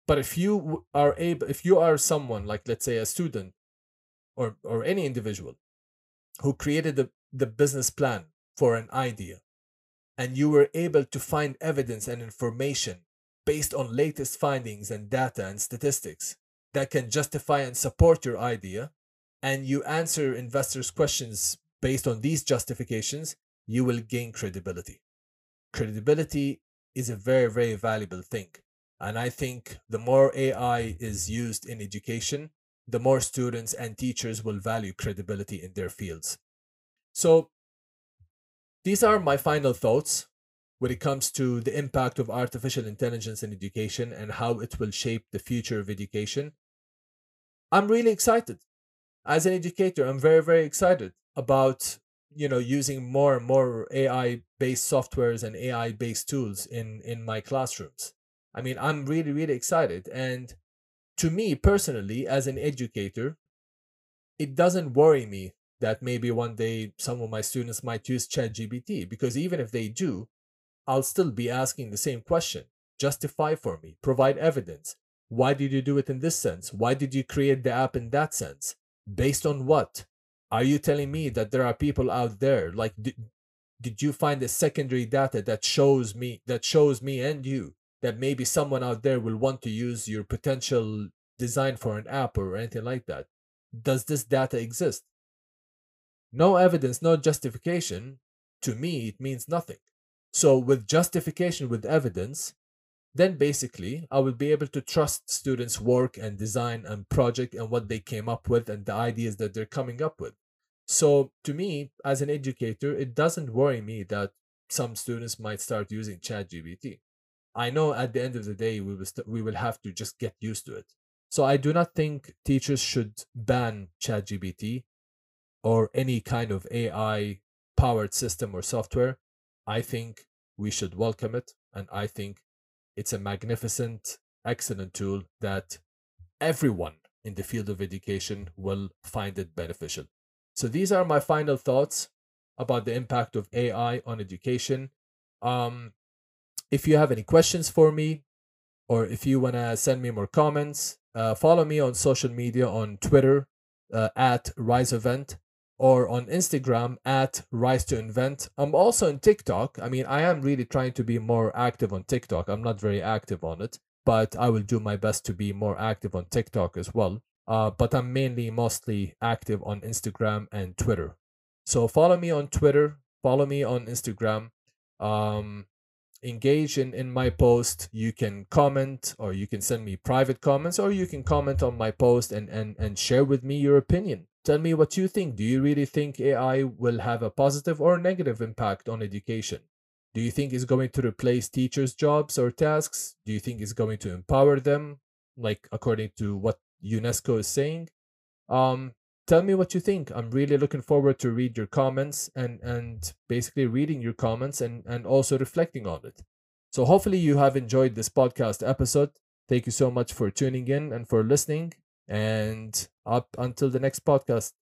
But if you are able, if you are someone like let's say a student or or any individual who created the, the business plan for an idea and you were able to find evidence and information based on latest findings and data and statistics that can justify and support your idea, and you answer investors' questions based on these justifications, you will gain credibility. Credibility is a very, very valuable thing. And I think the more AI is used in education, the more students and teachers will value credibility in their fields. So, these are my final thoughts when it comes to the impact of artificial intelligence in education and how it will shape the future of education. I'm really excited. As an educator, I'm very, very excited about you know using more and more AI based softwares and AI based tools in in my classrooms. I mean, I'm really, really excited. And to me personally, as an educator, it doesn't worry me that maybe one day some of my students might use ChatGPT because even if they do, I'll still be asking the same question. Justify for me, provide evidence. Why did you do it in this sense? Why did you create the app in that sense? Based on what? Are you telling me that there are people out there like do, did you find the secondary data that shows me that shows me and you that maybe someone out there will want to use your potential design for an app or anything like that does this data exist no evidence no justification to me it means nothing so with justification with evidence then basically I will be able to trust students' work and design and project and what they came up with and the ideas that they're coming up with. So to me, as an educator, it doesn't worry me that some students might start using ChatGPT. I know at the end of the day we will st- we will have to just get used to it. So I do not think teachers should ban ChatGPT or any kind of AI powered system or software. I think we should welcome it and I think it's a magnificent, excellent tool that everyone in the field of education will find it beneficial. So these are my final thoughts about the impact of AI on education. Um, if you have any questions for me, or if you want to send me more comments, uh, follow me on social media on Twitter uh, at Rise Event or on Instagram at Rise to Invent. I'm also on TikTok. I mean, I am really trying to be more active on TikTok. I'm not very active on it, but I will do my best to be more active on TikTok as well. Uh, but I'm mainly mostly active on Instagram and Twitter. So follow me on Twitter, follow me on Instagram. Um, engage in, in my post. You can comment or you can send me private comments or you can comment on my post and, and, and share with me your opinion. Tell me what you think. Do you really think AI will have a positive or negative impact on education? Do you think it's going to replace teachers' jobs or tasks? Do you think it's going to empower them, like according to what UNESCO is saying? Um, tell me what you think. I'm really looking forward to read your comments and and basically reading your comments and and also reflecting on it. So hopefully you have enjoyed this podcast episode. Thank you so much for tuning in and for listening. And up until the next podcast.